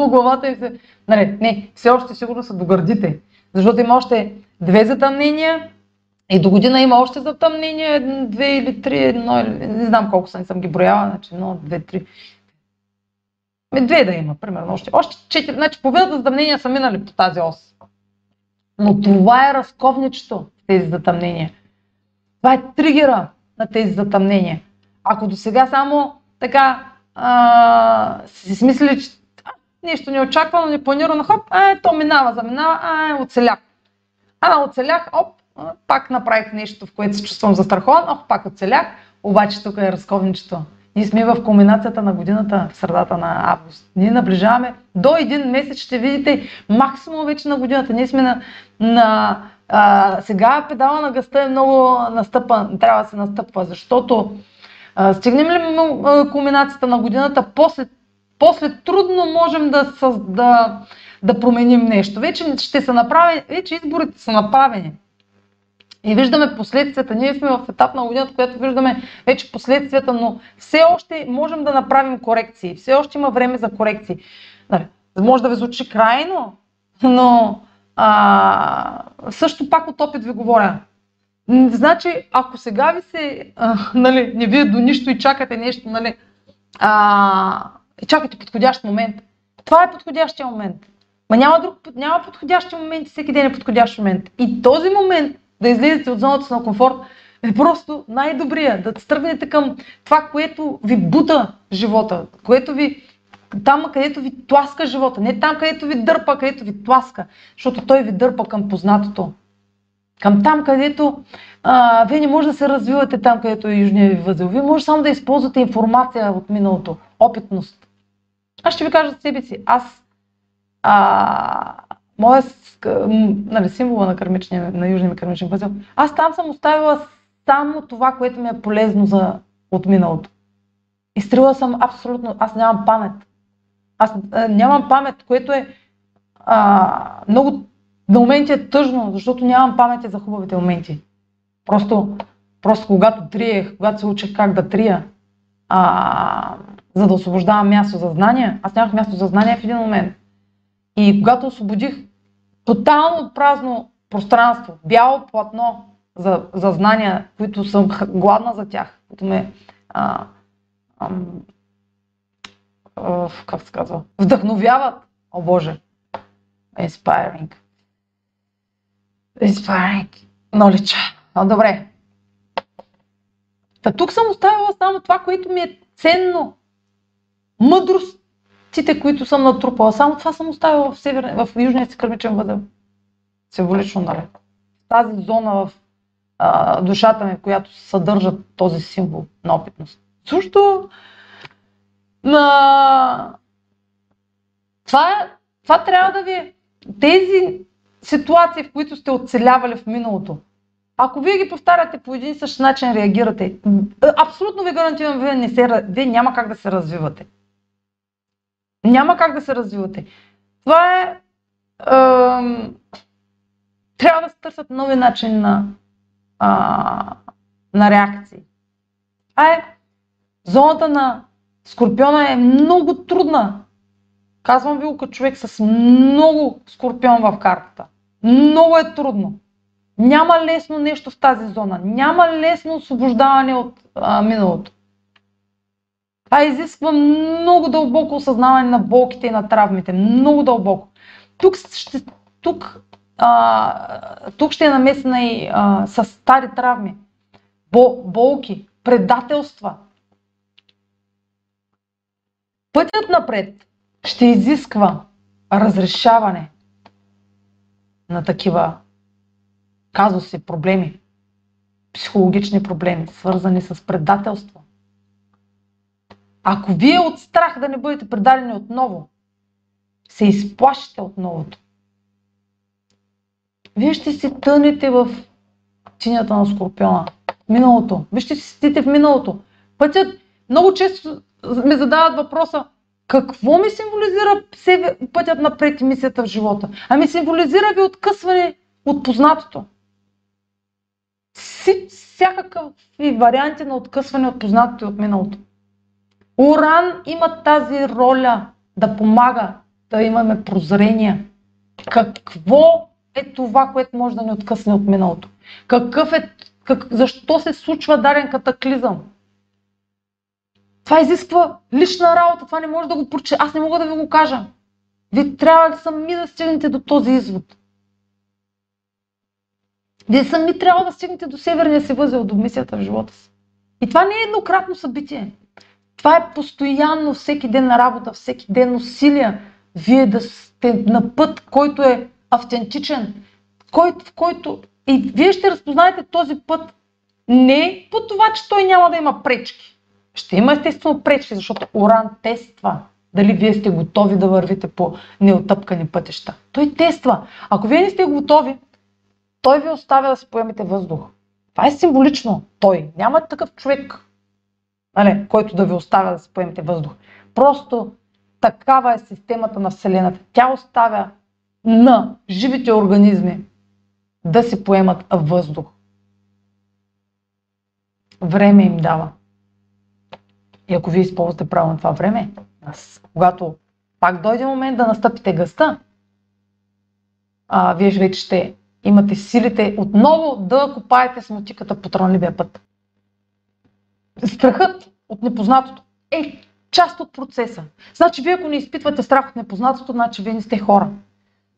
Главата им се, нали, не, все още сигурно са до гърдите, защото има още две затъмнения и до година има още затъмнения, две или три, едно, не знам колко са, не съм ги брояла, значи едно, две, три. Две да има, примерно, още, още четири, значи половината затъмнения са минали по тази ос. Но това е разковничето тези затъмнения. Това е тригера на тези затъмнения. Ако до сега само така а, си смислили, че а, нещо неочаквано, непланирано, хоп, а, то минава, заминава, а, оцелях. А, оцелях, оп, пак направих нещо, в което се чувствам застрахован, ох, пак оцелях, обаче тук е разковничето. Ние сме в кулминацията на годината, в средата на август. Ние наближаваме до един месец, ще видите максимум вече на годината. Ние сме на, на а, сега педала на гъста е много настъпан, трябва да се настъпва, защото а, стигнем ли кулминацията на годината, после, после трудно можем да, да да променим нещо. Вече ще са направени, вече изборите са направени. И виждаме последствията. Ние сме в етап на годината, която виждаме вече последствията, но все още можем да направим корекции. Все още има време за корекции. Нали, може да ви звучи крайно, но а, също пак от опит ви говоря. Значи, ако сега ви се, а, нали, не вие до нищо и чакате нещо, нали, а, и чакате подходящ момент, това е подходящия момент. Ма няма, друг, няма подходящи моменти, всеки ден е подходящ момент. И този момент да излезете от зоната на комфорт е просто най-добрия. Да тръгнете към това, което ви бута живота, което ви там, където ви тласка живота. Не там, където ви дърпа, където ви тласка. Защото той ви дърпа към познатото. Към там, където а, вие не може да се развивате там, където е южния ви възел. Вие може само да използвате информация от миналото, опитност. Аз ще ви кажа за себе си. Аз, а, моя нали, символа на, кърмичния, на южния ми кърмичен възел, аз там съм оставила само това, което ми е полезно за от миналото. Изтрила съм абсолютно, аз нямам памет. Аз а, нямам памет, което е а, много на моменти е тъжно, защото нямам памет за хубавите моменти. Просто, просто когато триех, когато се учих как да трия, а, за да освобождавам място за знания, аз нямах място за знания в един момент. И когато освободих тотално празно пространство, бяло платно за, за знания, които съм (laughs) гладна за тях, които ме а, а, а, как се казва, вдъхновяват. О Боже, inspiring. Inspiring knowledge. А, добре. Та тук съм оставила само това, което ми е ценно. Мъдростите, които съм натрупала. Само това съм оставила в, север, в южния си кърмичен възел. Символично, нали? Тази зона в а, душата ми, която съдържа този символ на опитност. Също на... Това, е, това трябва да ви... Тези ситуации, в които сте оцелявали в миналото, ако вие ги повтаряте по един и същ начин, реагирате, абсолютно ви гарантирам, вие, не се, вие няма как да се развивате. Няма как да се развивате. Това е... е трябва да се търсят нови начини на, а, на реакции. А е, зоната на Скорпиона е много трудна. Казвам ви като човек с много скорпион в картата. Много е трудно. Няма лесно нещо в тази зона. Няма лесно освобождаване от а, миналото. Това изисква много дълбоко осъзнаване на болките и на травмите. Много дълбоко. Тук, ще, тук, а, тук ще е намесена и а, с стари травми. Бол, болки, предателства. Пътят напред ще изисква разрешаване на такива казуси, проблеми, психологични проблеми, свързани с предателство. Ако вие от страх да не бъдете предадени отново, се изплашите от новото, вие ще си тънете в тинята на Скорпиона. Миналото. Вие ще си седите в миналото. Пътят много често ме задават въпроса, какво ми символизира пътят напред и мисията в живота? Ами символизира ви откъсване от познатото. Всякакви варианти на откъсване от познатото и от миналото. Уран има тази роля да помага да имаме прозрение. Какво е това, което може да ни откъсне от миналото? Какъв е, как, защо се случва даден катаклизъм? Това изисква лична работа, това не може да го проче. Аз не мога да ви го кажа. Вие трябва сами да стигнете до този извод. Вие сами трябва да стигнете до северния си възел, до мисията в живота си. И това не е еднократно събитие. Това е постоянно, всеки ден на работа, всеки ден усилия. Вие да сте на път, който е автентичен, който, в който и вие ще разпознаете този път не по това, че той няма да има пречки. Ще има естествено пречки, защото Оран тества дали вие сте готови да вървите по неотъпкани пътища. Той тества. Ако вие не сте готови, той ви оставя да си поемете въздух. Това е символично. Той. Няма такъв човек, нали, който да ви оставя да си поемете въздух. Просто Такава е системата на Вселената. Тя оставя на живите организми да си поемат въздух. Време им дава. И ако вие използвате правилно това време, когато пак дойде момент да настъпите гъста, а, вие вече ще имате силите отново да копаете с мотиката по трънливия път. Страхът от непознатото е част от процеса. Значи вие ако не изпитвате страх от непознатото, значи вие не сте хора.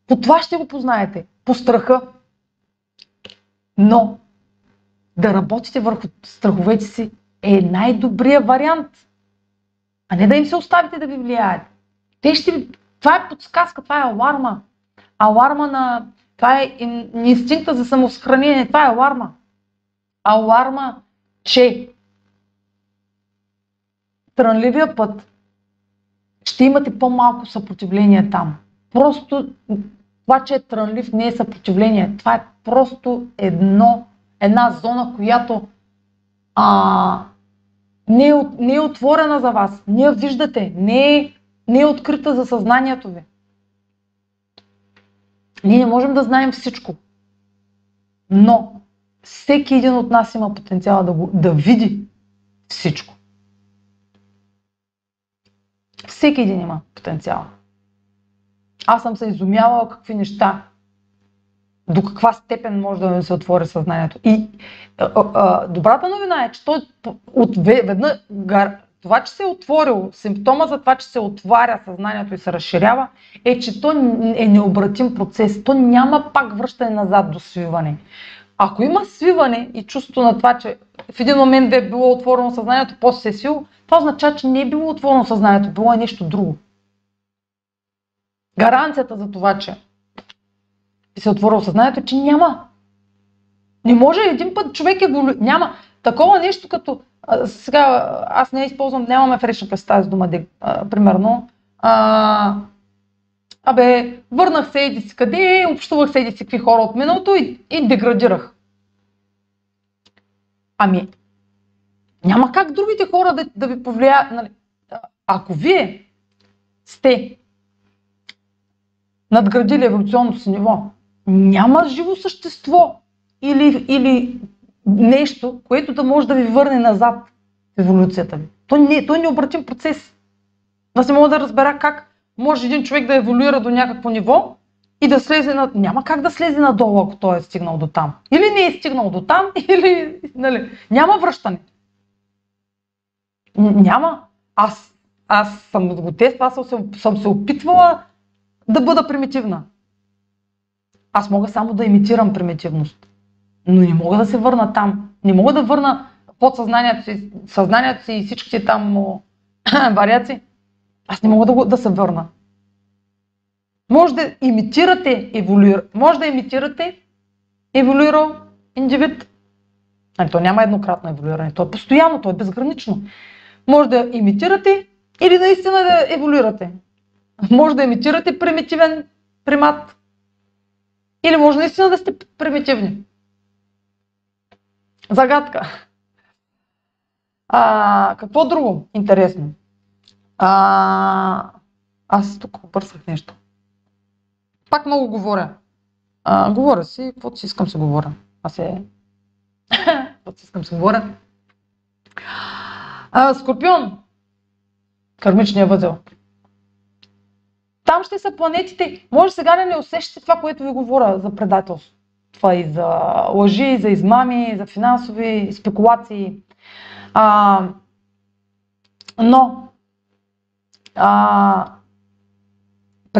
По това ще го познаете. По страха. Но да работите върху страховете си е най-добрият вариант. А не да им се оставите да ви влияят. Те ще... Това е подсказка, това е аларма. Аларма на... Това е инстинкта за самосъхранение. Това е аларма. Аларма, че трънливия път ще имате по-малко съпротивление там. Просто това, че е трънлив, не е съпротивление. Това е просто едно, една зона, която а, не, е, не е отворена за вас. Не я виждате. Не е, не е открита за съзнанието ви. Ние не можем да знаем всичко. Но всеки един от нас има потенциала да, го, да види всичко. Всеки един има потенциал. Аз съм се изумявала какви неща, до каква степен може да ми се отвори съзнанието. И а, а, добрата новина е, че той от веднъж, това, че се е отворил, симптома за това, че се отваря съзнанието и се разширява, е, че то е необратим процес. То няма пак връщане назад до свиване. Ако има свиване и чувство на това, че в един момент е било отворено съзнанието, после се е свил, това означава, че не е било отворено съзнанието, било е нещо друго. Гаранцията за това, че се е отворил съзнанието, че няма. Не може един път човек е го... Няма такова нещо като... А, сега аз не използвам, нямаме фрешна през тази дума, а, примерно. А, абе, върнах се еди си къде, общувах се еди си какви хора от миналото и, и деградирах. Ами, няма как другите хора да, да ви повлияят. Нали? Ако вие сте надградили еволюционното си ниво, няма живо същество или, или нещо, което да може да ви върне назад в еволюцията ви. То, не, то е необратим процес. Аз не мога да разбера как може един човек да еволюира до някакво ниво и да слезе на... Няма как да слезе надолу, ако той е стигнал до там. Или не е стигнал до там, (laughs) или... Нали, няма връщане. Няма. Аз, аз съм го тествала, аз съм се, съм се опитвала да бъда примитивна. Аз мога само да имитирам примитивност. Но не мога да се върна там. Не мога да върна подсъзнанието си, съзнанието си и всичките там (clears throat) вариации. Аз не мога да, го, да се върна. Може да имитирате еволюира, може да имитирате еволюирал индивид. Ами, то няма еднократно еволюиране, то е постоянно, то е безгранично. Може да имитирате или наистина да еволюирате. Може да имитирате примитивен примат. Или може наистина да сте примитивни. Загадка. А, какво друго интересно? А, аз тук обърсах нещо. Пак много говоря. А, говоря си, каквото си искам се говоря. Аз е... каквото си искам се говоря. А, Скорпион. Кармичния възел. Там ще са планетите. Може сега да не усещате това, което ви говоря за предателство. Това и за лъжи, и за измами, за финансови спекулации. А, но а,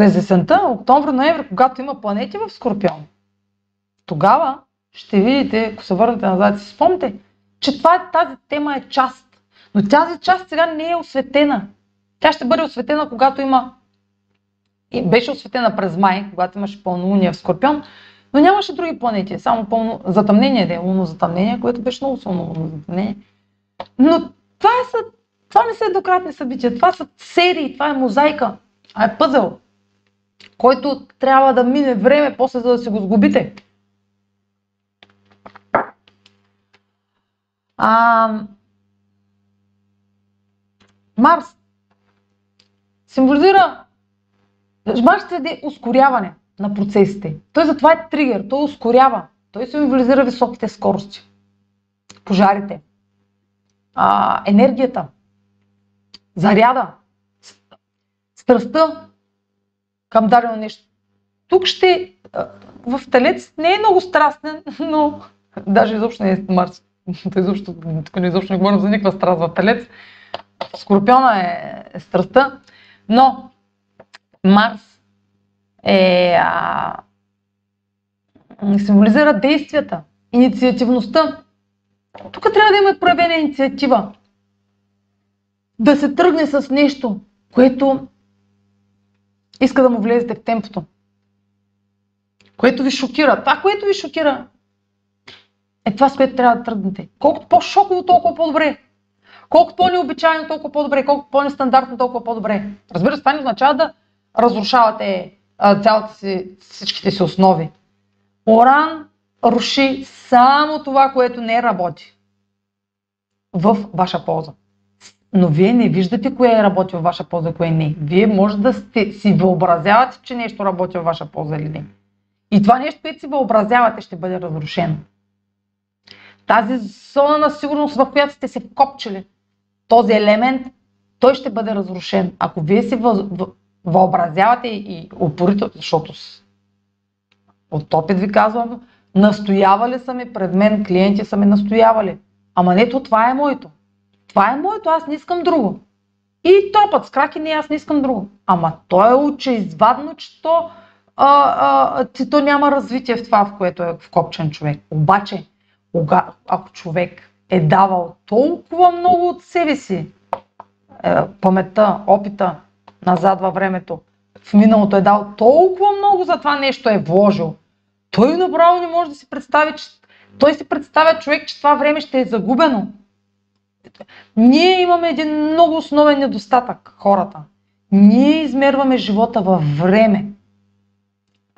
през есента, октомври-ноември, когато има планети в Скорпион, тогава ще видите, ако се върнете назад и си спомните, че това, тази тема е част но тази част сега не е осветена. Тя ще бъде осветена, когато има... И беше осветена през май, когато имаше пълнолуние в Скорпион, но нямаше други планети, само пълно затъмнение, да е лунно затъмнение, което беше много силно лунно затъмнение. Но това, е, това не са еднократни събития, това са серии, това е мозайка, а е пъзел, който трябва да мине време после за да се го сгубите. А, Марс. Символизира Марс е ускоряване на процесите. Той затова е тригер, той ускорява. Той символизира високите скорости, пожарите, а, енергията, заряда, страстта към дадено нещо. Тук ще... В Телец не е много страстен, но даже изобщо не е Марс. (laughs) изобщо, тук не изобщо не говорим за никаква страст в Телец. Скорпиона е, е страстта, но Марс е а, символизира действията, инициативността. Тук трябва да има проявена инициатива. Да се тръгне с нещо, което иска да му влезете в темпото. Което ви шокира. Това, което ви шокира, е това, с което трябва да тръгнете. Колкото по-шоково, толкова по-добре. Колкото по-необичайно, толкова по-добре. Колкото по-нестандартно, толкова по-добре. Разбира се, това не означава да разрушавате цялата си, всичките си основи. Оран руши само това, което не работи в ваша полза. Но вие не виждате кое е работи в ваша полза, кое не. Вие може да сте, си въобразявате, че нещо работи в ваша полза или не. И това нещо, което си въобразявате, ще бъде разрушено. Тази зона на сигурност, в която сте се вкопчили, този елемент, той ще бъде разрушен. Ако вие си въобразявате и упорито, защото от опит ви казвам, настоявали са ми пред мен, клиенти са ми настоявали. Ама нето, това е моето. Това е моето, аз не искам друго. И топът с краки, не, аз не искам друго. Ама то е очеизвадно, че то, а, а, че то няма развитие в това, в което е вкопчен човек. Обаче, кога, ако човек е давал толкова много от себе си, е, паметта, опита, назад във времето, в миналото е дал толкова много за това нещо е вложил, той направо не може да си представи, че той си представя човек, че това време ще е загубено. Ние имаме един много основен недостатък, хората. Ние измерваме живота във време.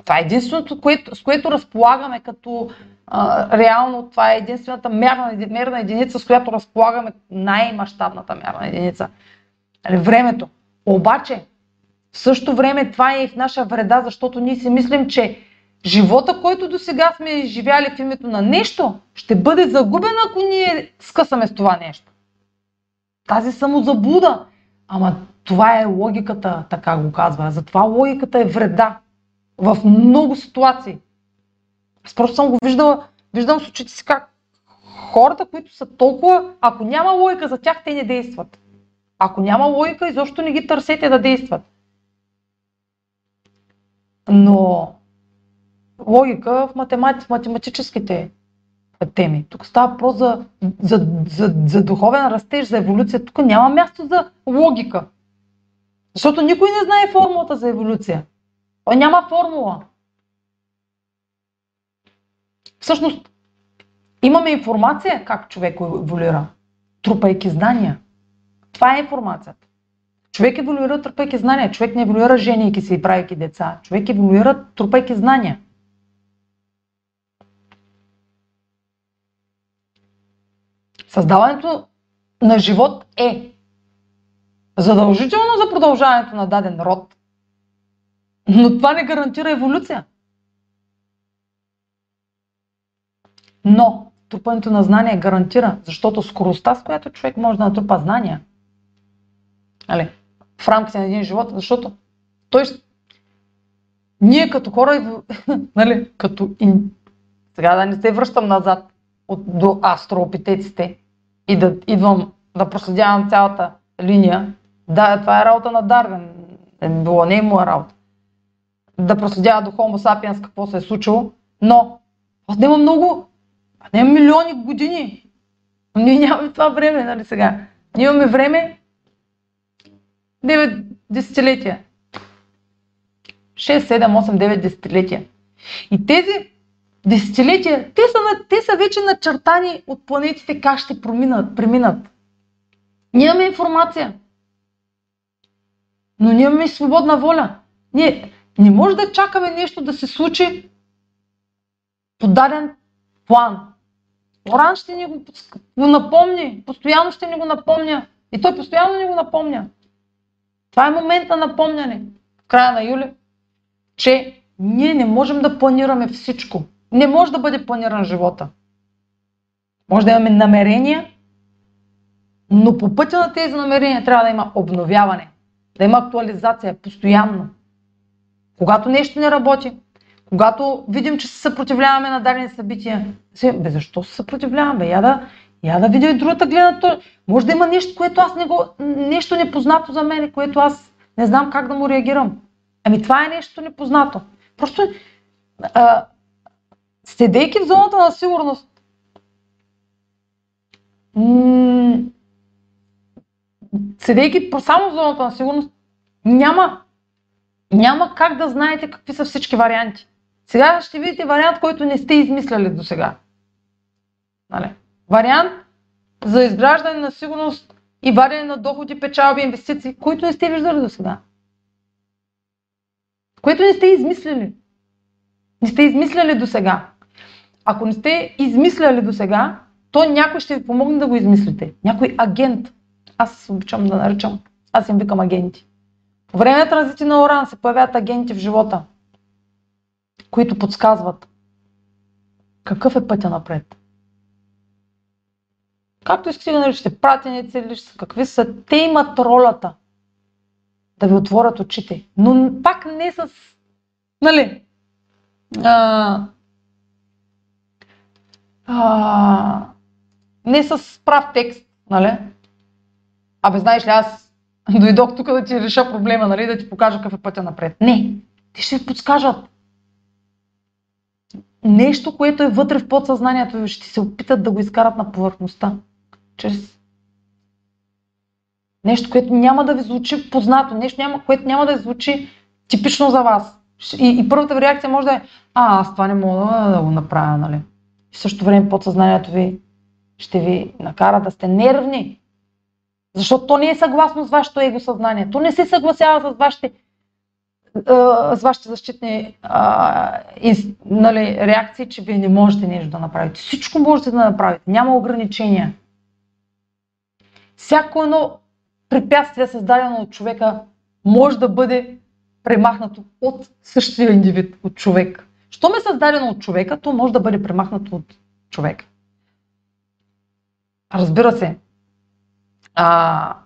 Това е единственото, с което разполагаме като а, реално, това е единствената мерна, мерна единица, с която разполагаме най-мащабната мерна единица. Нали, времето. Обаче, в същото време това е и в наша вреда, защото ние си мислим, че живота, който до сега сме живяли в името на нещо, ще бъде загубен, ако ние скъсаме с това нещо. Тази самозаблуда. Ама това е логиката, така го казва. Затова логиката е вреда в много ситуации. Аз просто съм го виждала, виждам с очите си как хората, които са толкова, ако няма логика за тях, те не действат. Ако няма логика, изобщо не ги търсете да действат. Но логика в, математи, в математическите теми. Тук става въпрос за, за, за, за духовен растеж, за еволюция. Тук няма място за логика. Защото никой не знае формулата за еволюция. Той няма формула. Всъщност, имаме информация как човек еволюира, трупайки знания. Това е информацията. Човек еволюира трупайки знания. Човек не еволюира женейки се и правейки деца. Човек еволюира трупайки знания. Създаването на живот е задължително за продължаването на даден род, но това не гарантира еволюция. Но трупането на знания гарантира, защото скоростта, с която човек може да натрупа знания, нали, в рамките на един живот, защото той ние като хора, (laughs) нали, като сега да не се връщам назад от, до астроопитеците и да идвам да проследявам цялата линия, да, това е работа на Дарвин, е било не е моя работа. Да проследява до Homo sapiens какво се е случило, но отнема много, отнема милиони години. Ние нямаме това време, нали сега. Ние имаме време 9 десетилетия. 6, 7, 8, 9 десетилетия. И тези десетилетия, те са, те са вече начертани от планетите как ще преминат. Ние имаме информация. Но и свободна воля. Ние не може да чакаме нещо да се случи по даден план. Оран ще ни го, го напомни, постоянно ще ни го напомня. И той постоянно ни го напомня. Това е момент на напомняне в края на юли, че ние не можем да планираме всичко. Не може да бъде планиран живота. Може да имаме намерения, но по пътя на тези намерения трябва да има обновяване, да има актуализация постоянно. Когато нещо не работи, когато видим, че се съпротивляваме на дадени събития, си, бе, защо се съпротивляваме? Я да, я да видя и другата гледна точка. Може да има нещо, което аз не го, нещо непознато за мен, което аз не знам как да му реагирам. Ами това е нещо непознато. Просто а, седейки в зоната на сигурност, м- седейки само в зоната на сигурност, няма, няма как да знаете какви са всички варианти. Сега ще видите вариант, който не сте измисляли до сега. Нали? Вариант за изграждане на сигурност и вадене на доходи, печалби, инвестиции, които не сте виждали до сега. Което не сте измислили. Не сте измисляли до сега. Ако не сте измисляли до сега, то някой ще ви помогне да го измислите. Някой агент. Аз обичам да наричам. Аз им викам агенти. По време на транзити на Оран се появяват агенти в живота, които подсказват какъв е пътя напред. Както искате да наричате, пратеници или какви са, те имат ролята да ви отворят очите. Но пак не с, нали, а, а, не с прав текст, нали? Абе, знаеш ли, аз дойдох тук да ти реша проблема, нали, да ти покажа какъв е пътя напред. Не, те ще ви подскажат. Нещо, което е вътре в подсъзнанието ви, ще се опитат да го изкарат на повърхността. Чрез нещо, което няма да ви звучи познато, нещо, няма, което няма да ви звучи типично за вас. И, и първата ви реакция може да е, а, аз това не мога да го направя, нали? И в същото време подсъзнанието ви ще ви накара да сте нервни. Защото то не е съгласно с вашето его съзнание. То не се съгласява с вашите, с вашите защитни а, из, нали, реакции, че вие не можете нещо да направите. Всичко можете да направите. Няма ограничения. Всяко едно препятствие, създадено от човека, може да бъде премахнато от същия индивид, от човек. Щом е създадено от човека, то може да бъде премахнато от човек. Разбира се, а,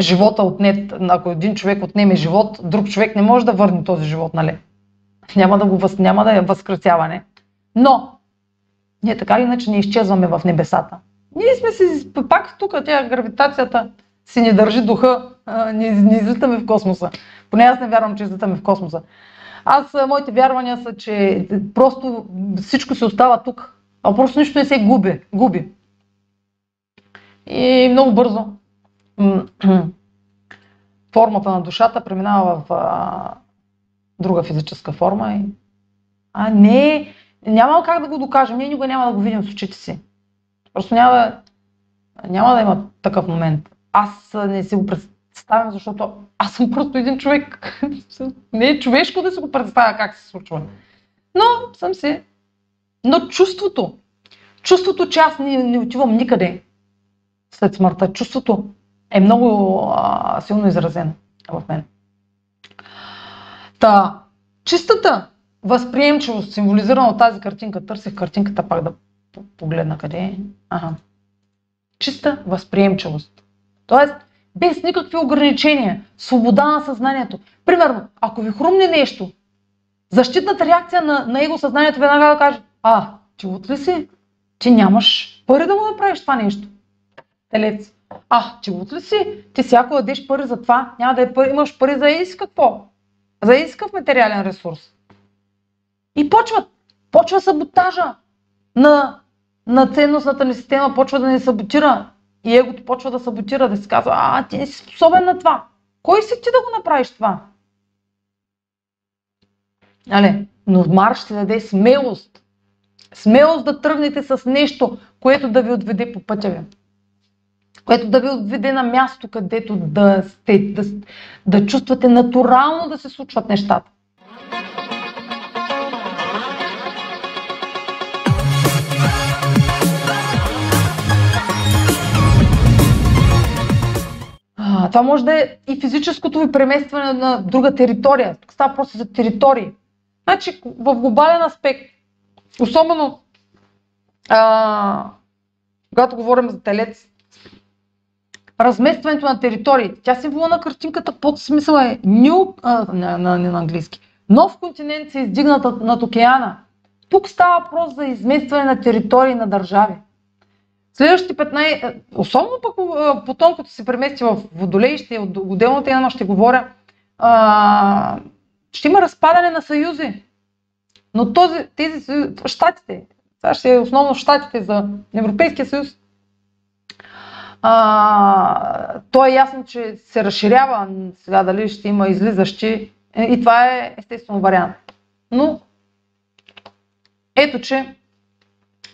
живота отнет, ако един човек отнеме живот, друг човек не може да върне този живот, нали? Няма да, го въз, няма да е възкръсяване. Но, ние така или иначе не изчезваме в небесата. Ние сме си, пак тук, тя гравитацията си ни държи духа, не, не излитаме в космоса. Поне аз не вярвам, че излитаме в космоса. Аз, моите вярвания са, че просто всичко се остава тук, а просто нищо не се губи. губи. И много бързо (clears throat) формата на душата преминава в а, друга физическа форма. И... А не, няма как да го докажем. Ние никога няма да го видим с очите си. Просто няма няма да има такъв момент. Аз не си го представям, защото аз съм просто един човек. (laughs) не е човешко да си го представя как се случва. Но съм си. Но чувството, чувството, че аз не, не отивам никъде след смъртта, чувството е много а, силно изразено в мен. Та, чистата възприемчивост, символизирана от тази картинка, търсих картинката пак да погледна къде е. Ага. Чиста възприемчивост. Тоест, без никакви ограничения, свобода на съзнанието. Примерно, ако ви хрумне нещо, защитната реакция на, на его съзнанието веднага да каже, а, ти от ли си? Ти нямаш пари да го направиш това нещо. Телец. А, ти от ли си? Ти всяко дадеш пари за това, няма да е пари, имаш пари за иска какво? За искав материален ресурс. И почват. Почва саботажа на, на ценностната ни система, почва да ни саботира. И егото почва да саботира, да си казва, а, ти не си способен на това. Кой си ти да го направиш това? Але, Но Марш ще даде смелост. Смелост да тръгнете с нещо, което да ви отведе по пътя ви. Което да ви отведе на място, където да, сте, да, да чувствате натурално да се случват нещата. Това може да е и физическото ви преместване на друга територия. Тук става просто за територии. Значи, в глобален аспект, особено а, когато говорим за телец, разместването на територии. Тя символа на картинката под смисъл е new, а, не, не, не на английски. Нов континент се издигнат над океана. Тук става въпрос за изместване на територии на държави. Следващите 15, е, особено пък е, потом, като се премести в Водолей, ще, отделно тема ще говоря, а, ще има разпадане на съюзи. Но този, тези щатите, това ще е основно щатите за Европейския съюз, а, то е ясно, че се разширява сега дали ще има излизащи е, и това е естествено вариант. Но ето, че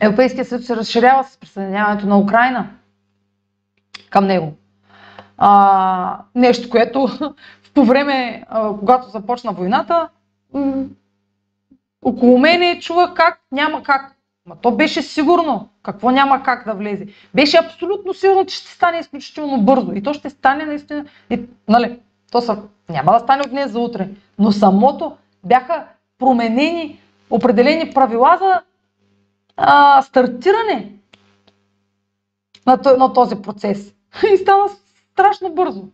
Европейския съюз се разширява с присъединяването на Украина към него. А, нещо, което (laughs) по време, а, когато започна войната, м- около мене чувах как няма как. Ма то беше сигурно какво няма как да влезе. Беше абсолютно сигурно, че ще стане изключително бързо. И то ще стане наистина. И, нали, то са, няма да стане от днес за утре. Но самото бяха променени определени правила за а, стартиране на, на този процес. (laughs) И стана страшно бързо.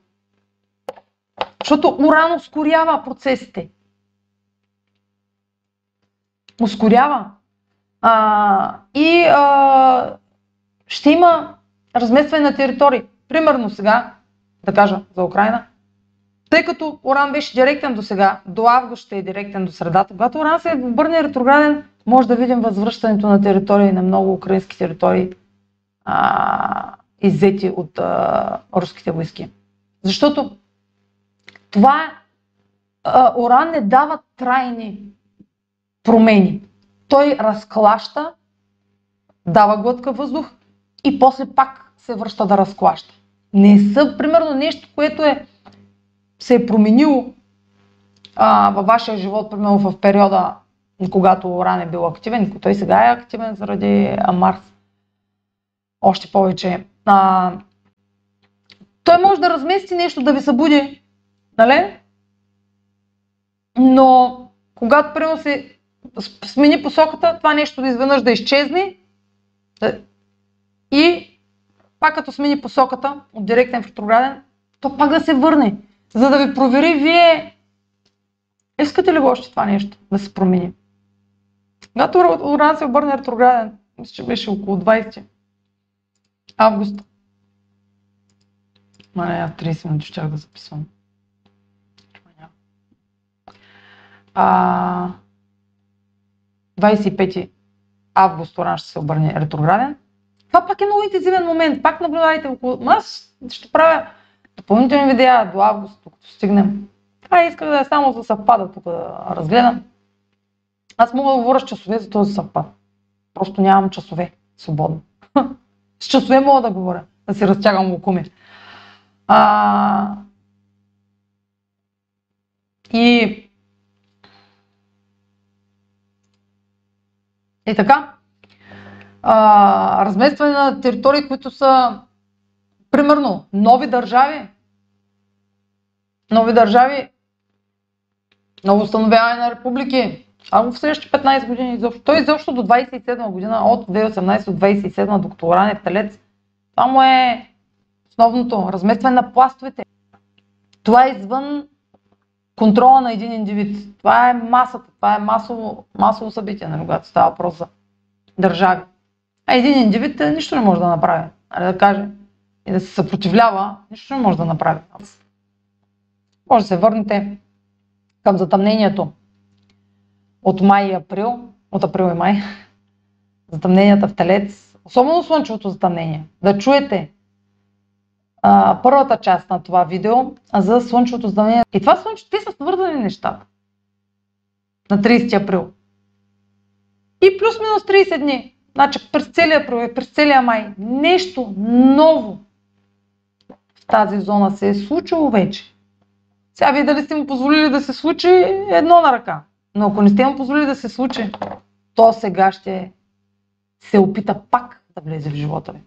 Защото уран ускорява процесите. Ускорява. А, и а, ще има разместване на територии. Примерно сега, да кажа за Украина, тъй като Уран беше директен до сега, до август ще е директен до средата, когато Уран се обърне ретрограден, може да видим възвръщането на територии, на много украински територии, а, иззети от а, руските войски. Защото това а, Уран не дава трайни промени. Той разклаща, дава глътка въздух и после пак се връща да разклаща. Не са, примерно, нещо, което е, се е променило а, във вашия живот, примерно в периода когато Уран е бил активен, той сега е активен заради Марс. Още повече. А, той може да размести нещо, да ви събуди, нали? Но когато примерно се смени посоката, това нещо да изведнъж да изчезне и пак като смени посоката от директен в ретрограден, то пак да се върне, за да ви провери вие искате ли го още това нещо да се промени. Когато Уран се обърне ретрограден, мисля, че беше около 20 август. Ма не, 30 минути щях да записвам. А, 25 август Уран ще се обърне ретрограден. Това пак е много интензивен момент. Пак наблюдайте около... Аз ще правя допълнителни видеа до август, докато стигнем. Това исках да е само за съвпада тук да разгледам. Аз мога да говоря с часове за този съвпад. Просто нямам часове свободно. (laughs) с часове мога да говоря, да си разтягам лукуми. А... И... И така. А, разместване на територии, които са примерно нови държави. Нови държави. Ново установяване на републики Само в следващите 15 години изобщо. Той изобщо до 27 година, от 2018 до 27 докато е телец, това му е основното разместване на пластовете. Това е извън контрола на един индивид. Това е масата, това е масово, масово събитие, нали, когато става въпрос за държави. А един индивид е, нищо не може да направи. Али да каже и да се съпротивлява, нищо не може да направи. Може да се върнете към затъмнението от май и април, от април и май, (laughs) затъмненията в Телец, особено слънчевото затъмнение, да чуете а, първата част на това видео за слънчевото затъмнение. И това слънче, те са свързани нещата. На 30 април. И плюс-минус 30 дни. Значи през целия април, през целия май. Нещо ново в тази зона се е случило вече. Сега вие дали сте му позволили да се случи едно на ръка. Но ако не сте му позволили да се случи, то сега ще се опита пак да влезе в живота ви.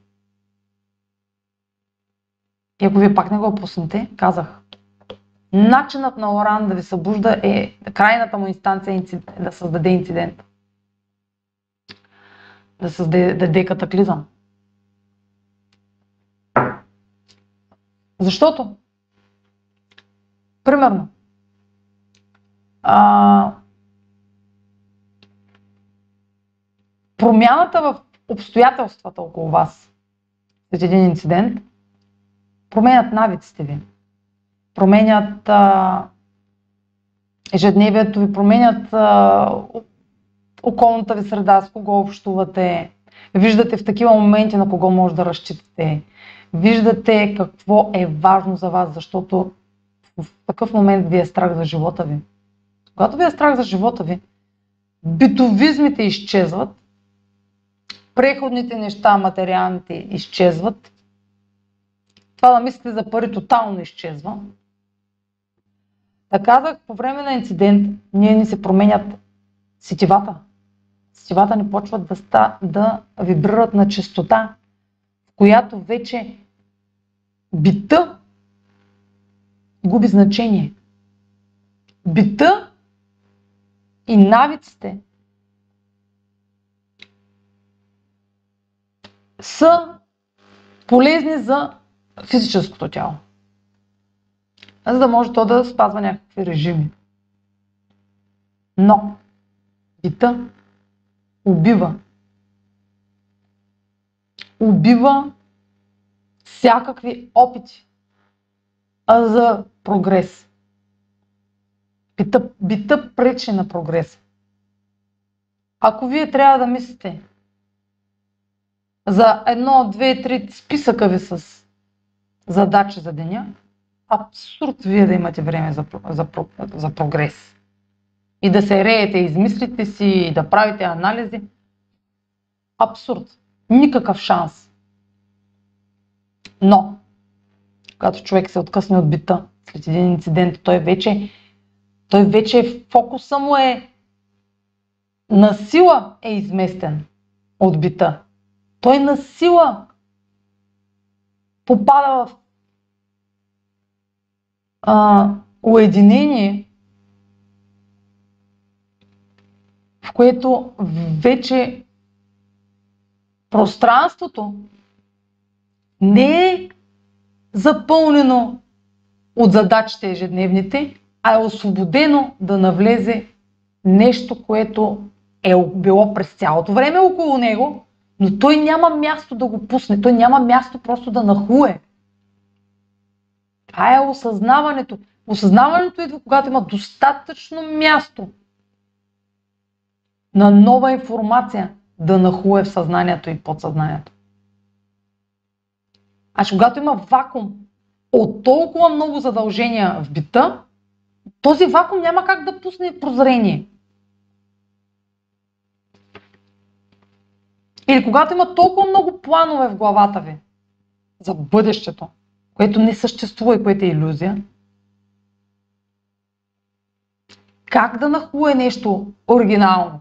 И ако вие пак не го пуснете, казах, начинът на Оран да ви събужда е, крайната му инстанция е да създаде инцидент. Да създаде да даде катаклизъм. Защото, примерно, а, промяната в обстоятелствата около вас. След един инцидент променят навиците ви, променят а, ежедневието ви, променят а, околната ви среда, с кого общувате, виждате в такива моменти на кого може да разчитате, виждате какво е важно за вас, защото в такъв момент ви е страх за живота ви. Когато ви е страх за живота ви, битовизмите изчезват, преходните неща, материалните изчезват, това да мислите за пари тотално изчезва. Така казах, по време на инцидент ние ни се променят сетивата. Сетивата ни почват да, ста, да вибрират на частота, в която вече бита губи значение. Бита и навиците са полезни за физическото тяло. За да може то да спазва някакви режими. Но бита убива. Убива всякакви опити за прогрес. Бита, бита пречи на прогрес. Ако вие трябва да мислите за едно, две, три списъка ви с задачи за деня, абсурд вие да имате време за, за, за прогрес. И да се реете, измислите си, и да правите анализи. Абсурд. Никакъв шанс. Но, когато човек се откъсне от бита, след един инцидент, той вече, той вече фокуса му е на сила е изместен от бита. Той на сила попада в а, уединение, в което вече пространството не е запълнено от задачите ежедневните, а е освободено да навлезе нещо, което е било през цялото време около него, но той няма място да го пусне, той няма място просто да нахуе. Това е осъзнаването. Осъзнаването идва, когато има достатъчно място на нова информация да нахуе в съзнанието и подсъзнанието. А когато има вакуум от толкова много задължения в бита, този вакуум няма как да пусне прозрение. Или когато има толкова много планове в главата ви за бъдещето, което не съществува и което е иллюзия, как да нахуе нещо оригинално?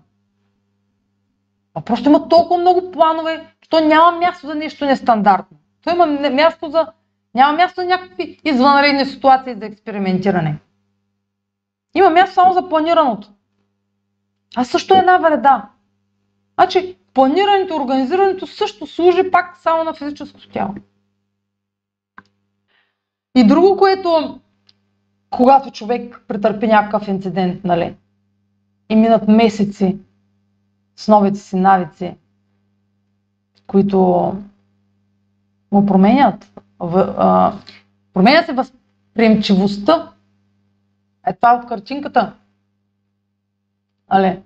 А просто има толкова много планове, че то няма място за нещо нестандартно. То има място за, няма място за някакви извънредни ситуации за експериментиране. Има място само за планираното. А също е една вреда. Значи, планирането, организирането също служи пак само на физическото тяло. И друго, което когато човек претърпи някакъв инцидент, нали, и минат месеци с новите си навици, които му променят, в, а, променя се възприемчивостта. Е това от картинката. Але,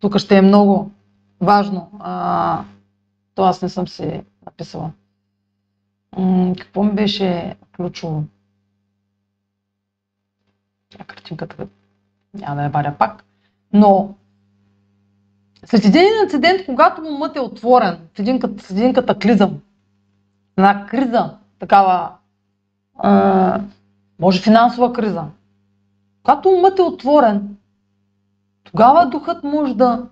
тук ще е много важно. А, то аз не съм си написала. Какво ми беше ключово? А картинката няма да я варя пак. Но след един инцидент, когато умът е отворен в един, в един катаклизъм, една криза, такава, а, може финансова криза, когато умът е отворен, тогава духът може да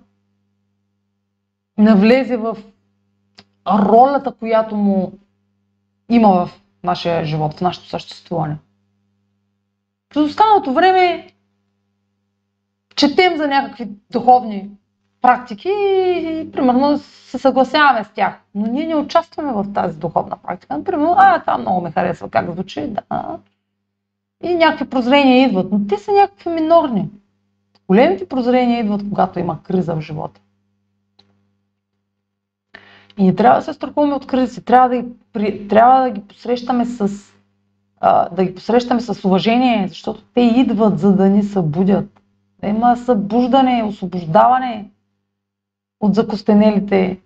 навлезе в ролята, която му има в нашия живот, в нашето съществуване. През останалото време четем за някакви духовни практики и, примерно се съгласяваме с тях. Но ние не участваме в тази духовна практика. Например, а, това много ме харесва как звучи, да. И някакви прозрения идват, но те са някакви минорни. Големите прозрения идват, когато има криза в живота. И не трябва да се страхуваме от кризи, трябва да ги, трябва да ги посрещаме с да ги посрещаме с уважение, защото те идват за да ни събудят. Да има събуждане, освобождаване от закостенелите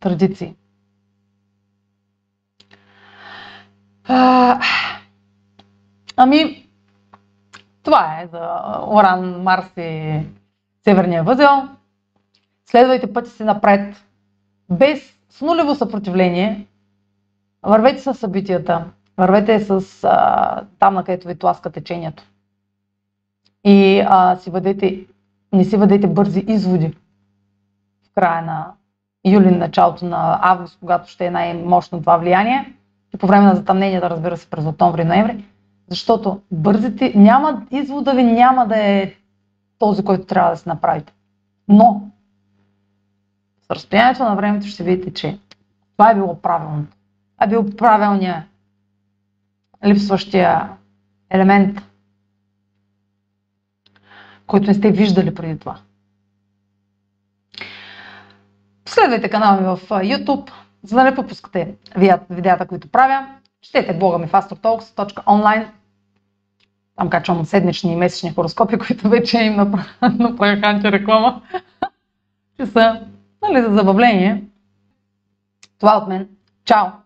традиции. А, ами, това е за Оран, Марс и Северния възел. Следвайте пътя си напред, без с нулево съпротивление. Вървете с събитията, вървете с а, там, на където ви тласка течението. И а, си въдете, не си въдете бързи изводи в края на юли, началото на август, когато ще е най-мощно това влияние. И по време на затъмненията, разбира се, през октомври и ноември. Защото бързите, няма, извода ви няма да е този, който трябва да се направите. Но разстоянието на времето ще видите, че това е било правилното. Това е бил правилният липсващия елемент, който не сте виждали преди това. Следвайте канала ми в YouTube, за да не пропускате видеята, които правя. Четете блога ми fastertalks.online. Там качвам седмични и месечни хороскопи, (laughs) които вече им направих антиреклама. (laughs) Ще са нали, за забавление. Това от мен. Чао!